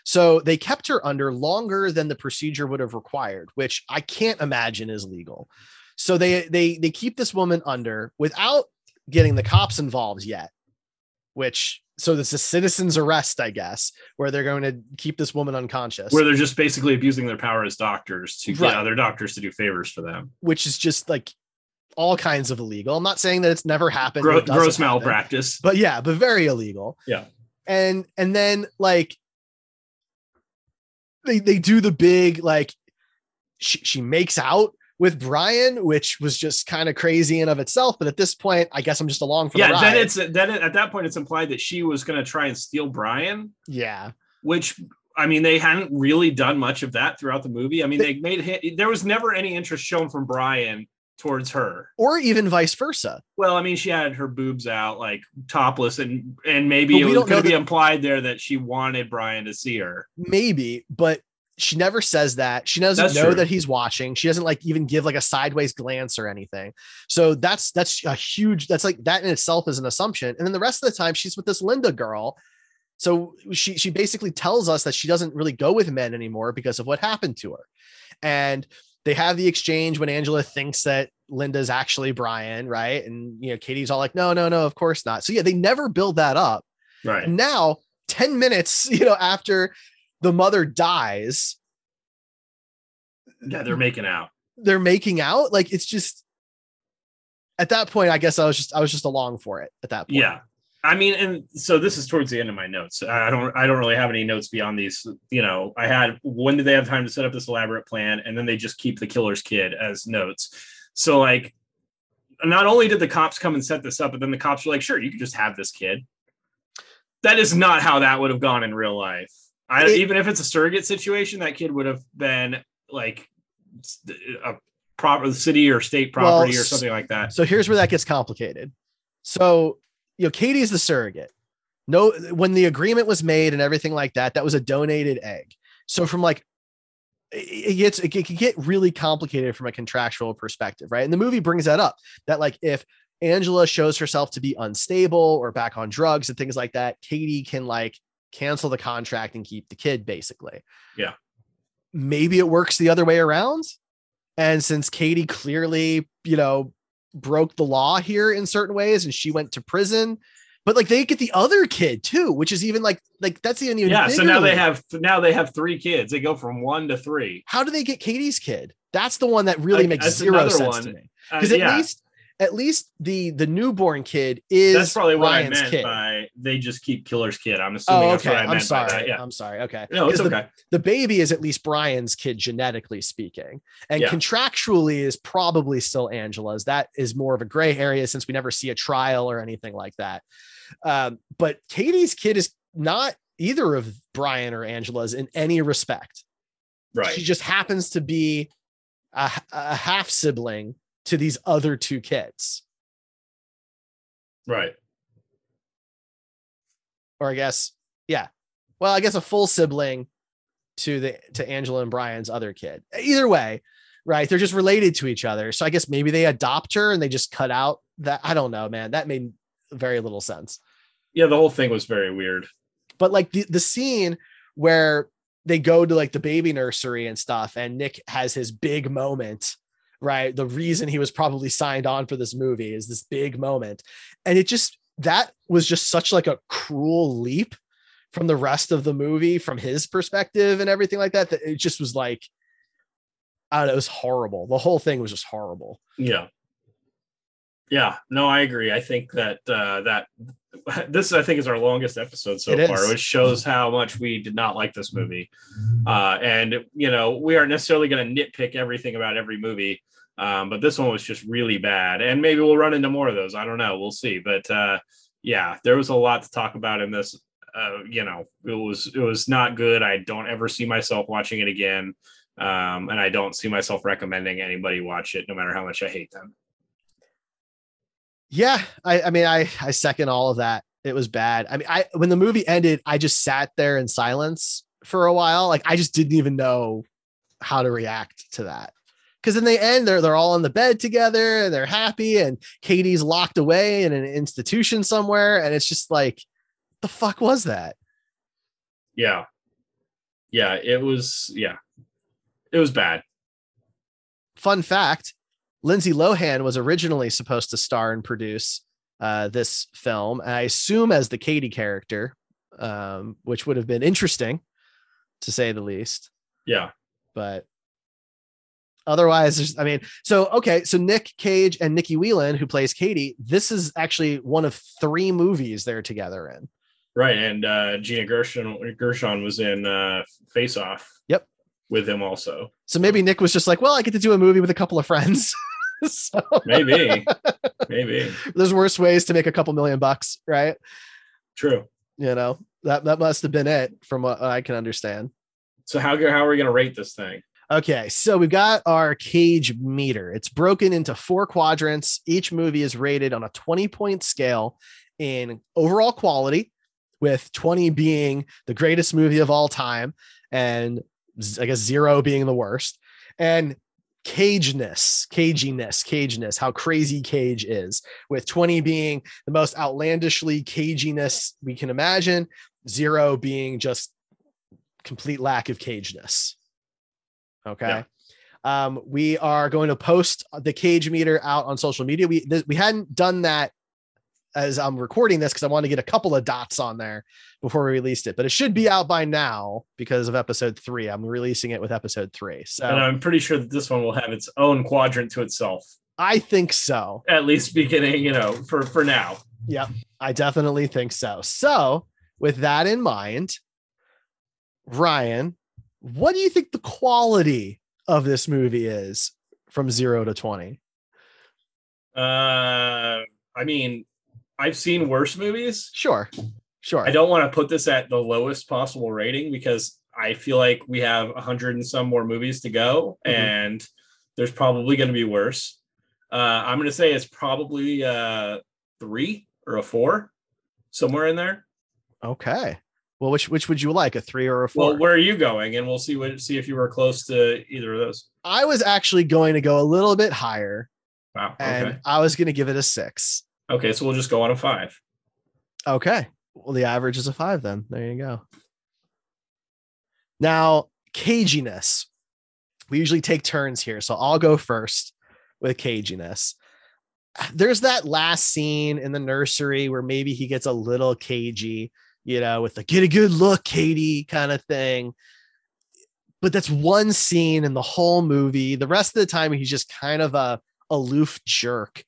so they kept her under longer than the procedure would have required which i can't imagine is legal so they they they keep this woman under without getting the cops involved yet which so this is a citizen's arrest i guess where they're going to keep this woman unconscious where they're just basically abusing their power as doctors to get Right. other doctors to do favors for them. which is just like all kinds of illegal. I'm not saying that it's never happened. Gro- it gross happen, malpractice. but yeah, but very illegal. Yeah. And and then like they they do the big like she she makes out with Brian, which was just kind of crazy in of itself. But at this point, I guess I'm just along for the ride. Yeah, then it's then at that point it's implied that she was going to try and steal Brian, yeah, which I mean they hadn't really done much of that throughout the movie. I mean they made hi- there was never any interest shown from Brian towards her. or even vice versa. Well, I mean she had her boobs out like topless and and maybe it was don't going to be implied there that she wanted Brian to see her. Maybe, but she never says that. She doesn't That's know true. that he's watching. She doesn't like even give like a sideways glance or anything. So that's that's a huge that's like that in itself is an assumption. And then the rest of the time she's with this Linda girl. So she she basically tells us that she doesn't really go with men anymore because of what happened to her. And they have the exchange when Angela thinks that Linda's actually Brian, right? And you know, Katie's all like, no, no, no, of course not. So yeah, they never build that up. Right. And now, 10 minutes, (laughs) you know, after the mother dies, Yeah, they're making out. they're making out. Like it's just at that point, I guess I was just I was just along for it at that point. Yeah. I mean, and so this is towards the end of my notes. I don't, I don't really have any notes beyond these. You know, I had when did they have time to set up this elaborate plan, and then they just keep the killer's kid as notes. So like, not only did the cops come and set this up, but then the cops were like, "Sure, you can just have this kid." That is not how that would have gone in real life. I It- even if it's a surrogate situation, that kid would have been like a proper city or state Well, property or something like that. So here's where that gets complicated. So, you know, Katie's the surrogate. No, when the agreement was made and everything like that, that was a donated egg. So from like it it gets it can get really complicated from a contractual perspective, right? And the movie brings that up that like if Angela shows herself to be unstable or back on drugs and things like that, Katie can like cancel the contract and keep the kid basically. Yeah. Maybe it works the other way around. And since Katie clearly, you know, broke the law here in certain ways and she went to prison, but like they get the other kid too, which is even like like that's even yeah so now they have now they have three kids they go from one to three how do they get Katie's kid? That's the one that really Like, makes zero sense one. to me. Uh, Because at yeah least at least the the newborn kid is that's probably what Ryan's i meant kid. by they just keep killer's kid i'm assuming Oh, that's okay. what i I'm sorry. yeah I'm sorry. Okay. no it's 'Cause the, okay the baby is at least Brian's kid genetically speaking, and Yeah. contractually is probably still Angela's. That is more of a gray area since we never see a trial or anything like that. Um, but Katie's kid is not either of Brian or Angela's in any respect. right She just happens to be a, a half sibling to these other two kids, right or I guess, yeah. Well, I guess a full sibling to the to Angela and Brian's other kid. Either way, right? They're just related to each other. So I guess maybe they adopt her and they just cut out that. I don't know, man. That made very little sense. yeah the whole thing was very weird But like the, the scene where they go to like the baby nursery and stuff, and Nick has his big moment, right? The reason he was probably signed on for this movie is this big moment. And it just that was just such like a cruel leap from the rest of the movie from his perspective and everything like that that it just was like I don't know, it was horrible. The whole thing was just horrible. Yeah. Yeah, no, I agree. I think that uh, that (laughs) this I think is our longest episode so far, which shows how much we did not like this movie. Uh, and you know, we aren't necessarily going to nitpick everything about every movie, um, but this one was just really bad. And maybe we'll run into more of those. I don't know. We'll see. But uh, yeah, there was a lot to talk about in this. Uh, you know, it was it was not good. I don't ever see myself watching it again, um, and I don't see myself recommending anybody watch it, no matter how much I hate them. Yeah, I, I mean, I I second all of that. It was bad. I mean, I when the movie ended, I just sat there in silence for a while. Like I just didn't even know how to react to that. Because in the end, they're they're all in the bed together and they're happy, and Katie's locked away in an institution somewhere, and it's just like, the fuck was that? Yeah. Yeah, it was yeah. It was bad. Fun fact: Lindsay Lohan was originally supposed to star and produce uh, this film, and I assume as the Katie character, um, which would have been interesting, to say the least. Yeah. But otherwise, there's, I mean, so okay, so Nick Cage and Nicky Whelan, who plays Katie, this is actually one of three movies they're together in. Right. And uh Gina Gershon Gershon was in uh Face Off. Yep. With him also. So maybe Nick was just like, well, I get to do a movie with a couple of friends. (laughs) so Maybe. (laughs) Maybe. there's worse ways to make a couple million bucks, right? True. You know, that that must have been it from what I can understand. So how how are we gonna rate this thing? Okay, so we've got our cage meter. It's broken into four quadrants. Each movie is rated on a 20 point scale in overall quality, with 20 being the greatest movie of all time, and I guess zero being the worst. And cageness, caginess, caginess, how crazy Cage is, with 20 being the most outlandishly caginess we can imagine, zero being just complete lack of cageness. Okay. Yeah. Um, we are going to post the cage meter out on social media. We th- we hadn't done that as I'm recording this because I want to get a couple of dots on there before we released it, but it should be out by now because of episode three. I'm releasing it with episode three. So And I'm pretty sure that this one will have its own quadrant to itself. I think so. At least beginning, you know, for for now. Yep. I definitely think so. So, with that in mind, Ryan, what do you think the quality of this movie is from zero to 20? Uh I mean, I've seen worse movies. Sure. Sure. I don't want to put this at the lowest possible rating because I feel like we have a hundred and some more movies to go, Mhm. and there's probably going to be worse. Uh, I'm going to say it's probably uh, three or a four, somewhere in there. Okay. Well, which which would you like, a three or a four? Well, where are you going? And we'll see what see if you were close to either of those. I was actually going to go a little bit higher, Wow. and I was going to give it a six. Okay. So we'll just go on a five. Okay. Well, the average is a five then. There you go. Now, caginess. We usually take turns here. So I'll go first with caginess. There's that last scene in the nursery where maybe he gets a little cagey, you know, with the get a good look, Katie kind of thing. But that's one scene in the whole movie. The rest of the time, he's just kind of a aloof jerk.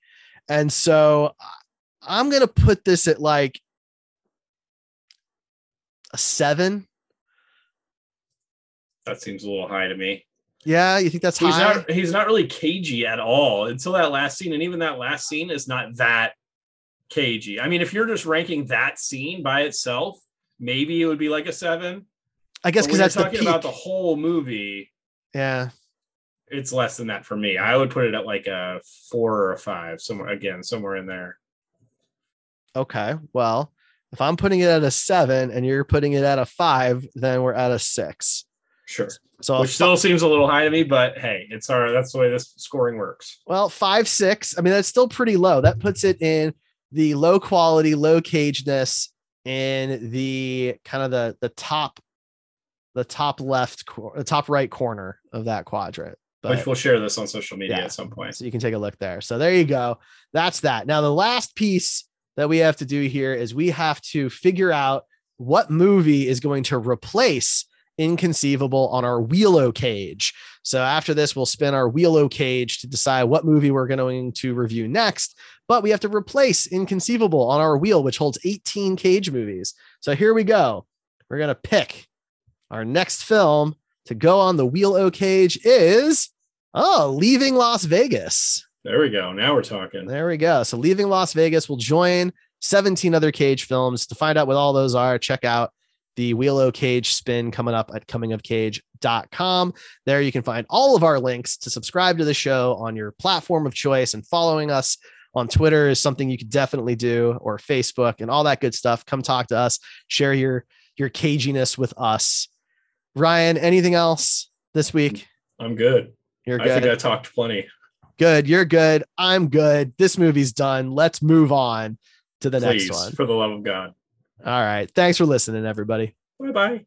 And so I'm going to put this at like a seven. That seems a little high to me. Yeah, you think that's He's high? not he's not really cagey at all until that last scene, and even that last scene is not that cagey. I mean, if you're just ranking that scene by itself, maybe it would be like a seven. I guess because that's the talking peak. about the whole movie. yeah. It's less than that for me. I would put it at like a four or a five, somewhere again, somewhere in there. Okay. Well, if I'm putting it at a seven and you're putting it at a five, then we're at a six. Sure. So, Which still seems a little high to me, but hey, it's our that's the way this scoring works. well, five, six. I mean, that's still pretty low. That puts it in the low quality, low cageness in the kind of the the top, the top left, the top right corner of that quadrant. But Which we'll share this on social media Yeah. at some point. So you can take a look there. So there you go. That's that. Now the last piece that we have to do here is we have to figure out what movie is going to replace Inconceivable on our Wheelo cage. So after this, we'll spin our wheel Wheelo cage to decide what movie we're going to review next. But we have to replace Inconceivable on our wheel, which holds 18 cage movies. So here we go. We're going to pick our next film to go on the wheel Wheelo cage is oh, Leaving Las Vegas. There we go. Now we're talking. There we go. So Leaving Las Vegas will join 17 other cage films. To find out what all those are, check out the Wheelo Cage spin coming up at comingofcage.com. There you can find all of our links to subscribe to the show on your platform of choice and following us on Twitter is something you could definitely do or Facebook and all that good stuff. Come talk to us, share your your caginess with us. Ryan, anything else this week? I'm good. You're good. I think I talked plenty. good. You're good. I'm good. This movie's done. Let's move on to the Please, next one. for the love of God. All right. Thanks for listening, everybody. Bye bye.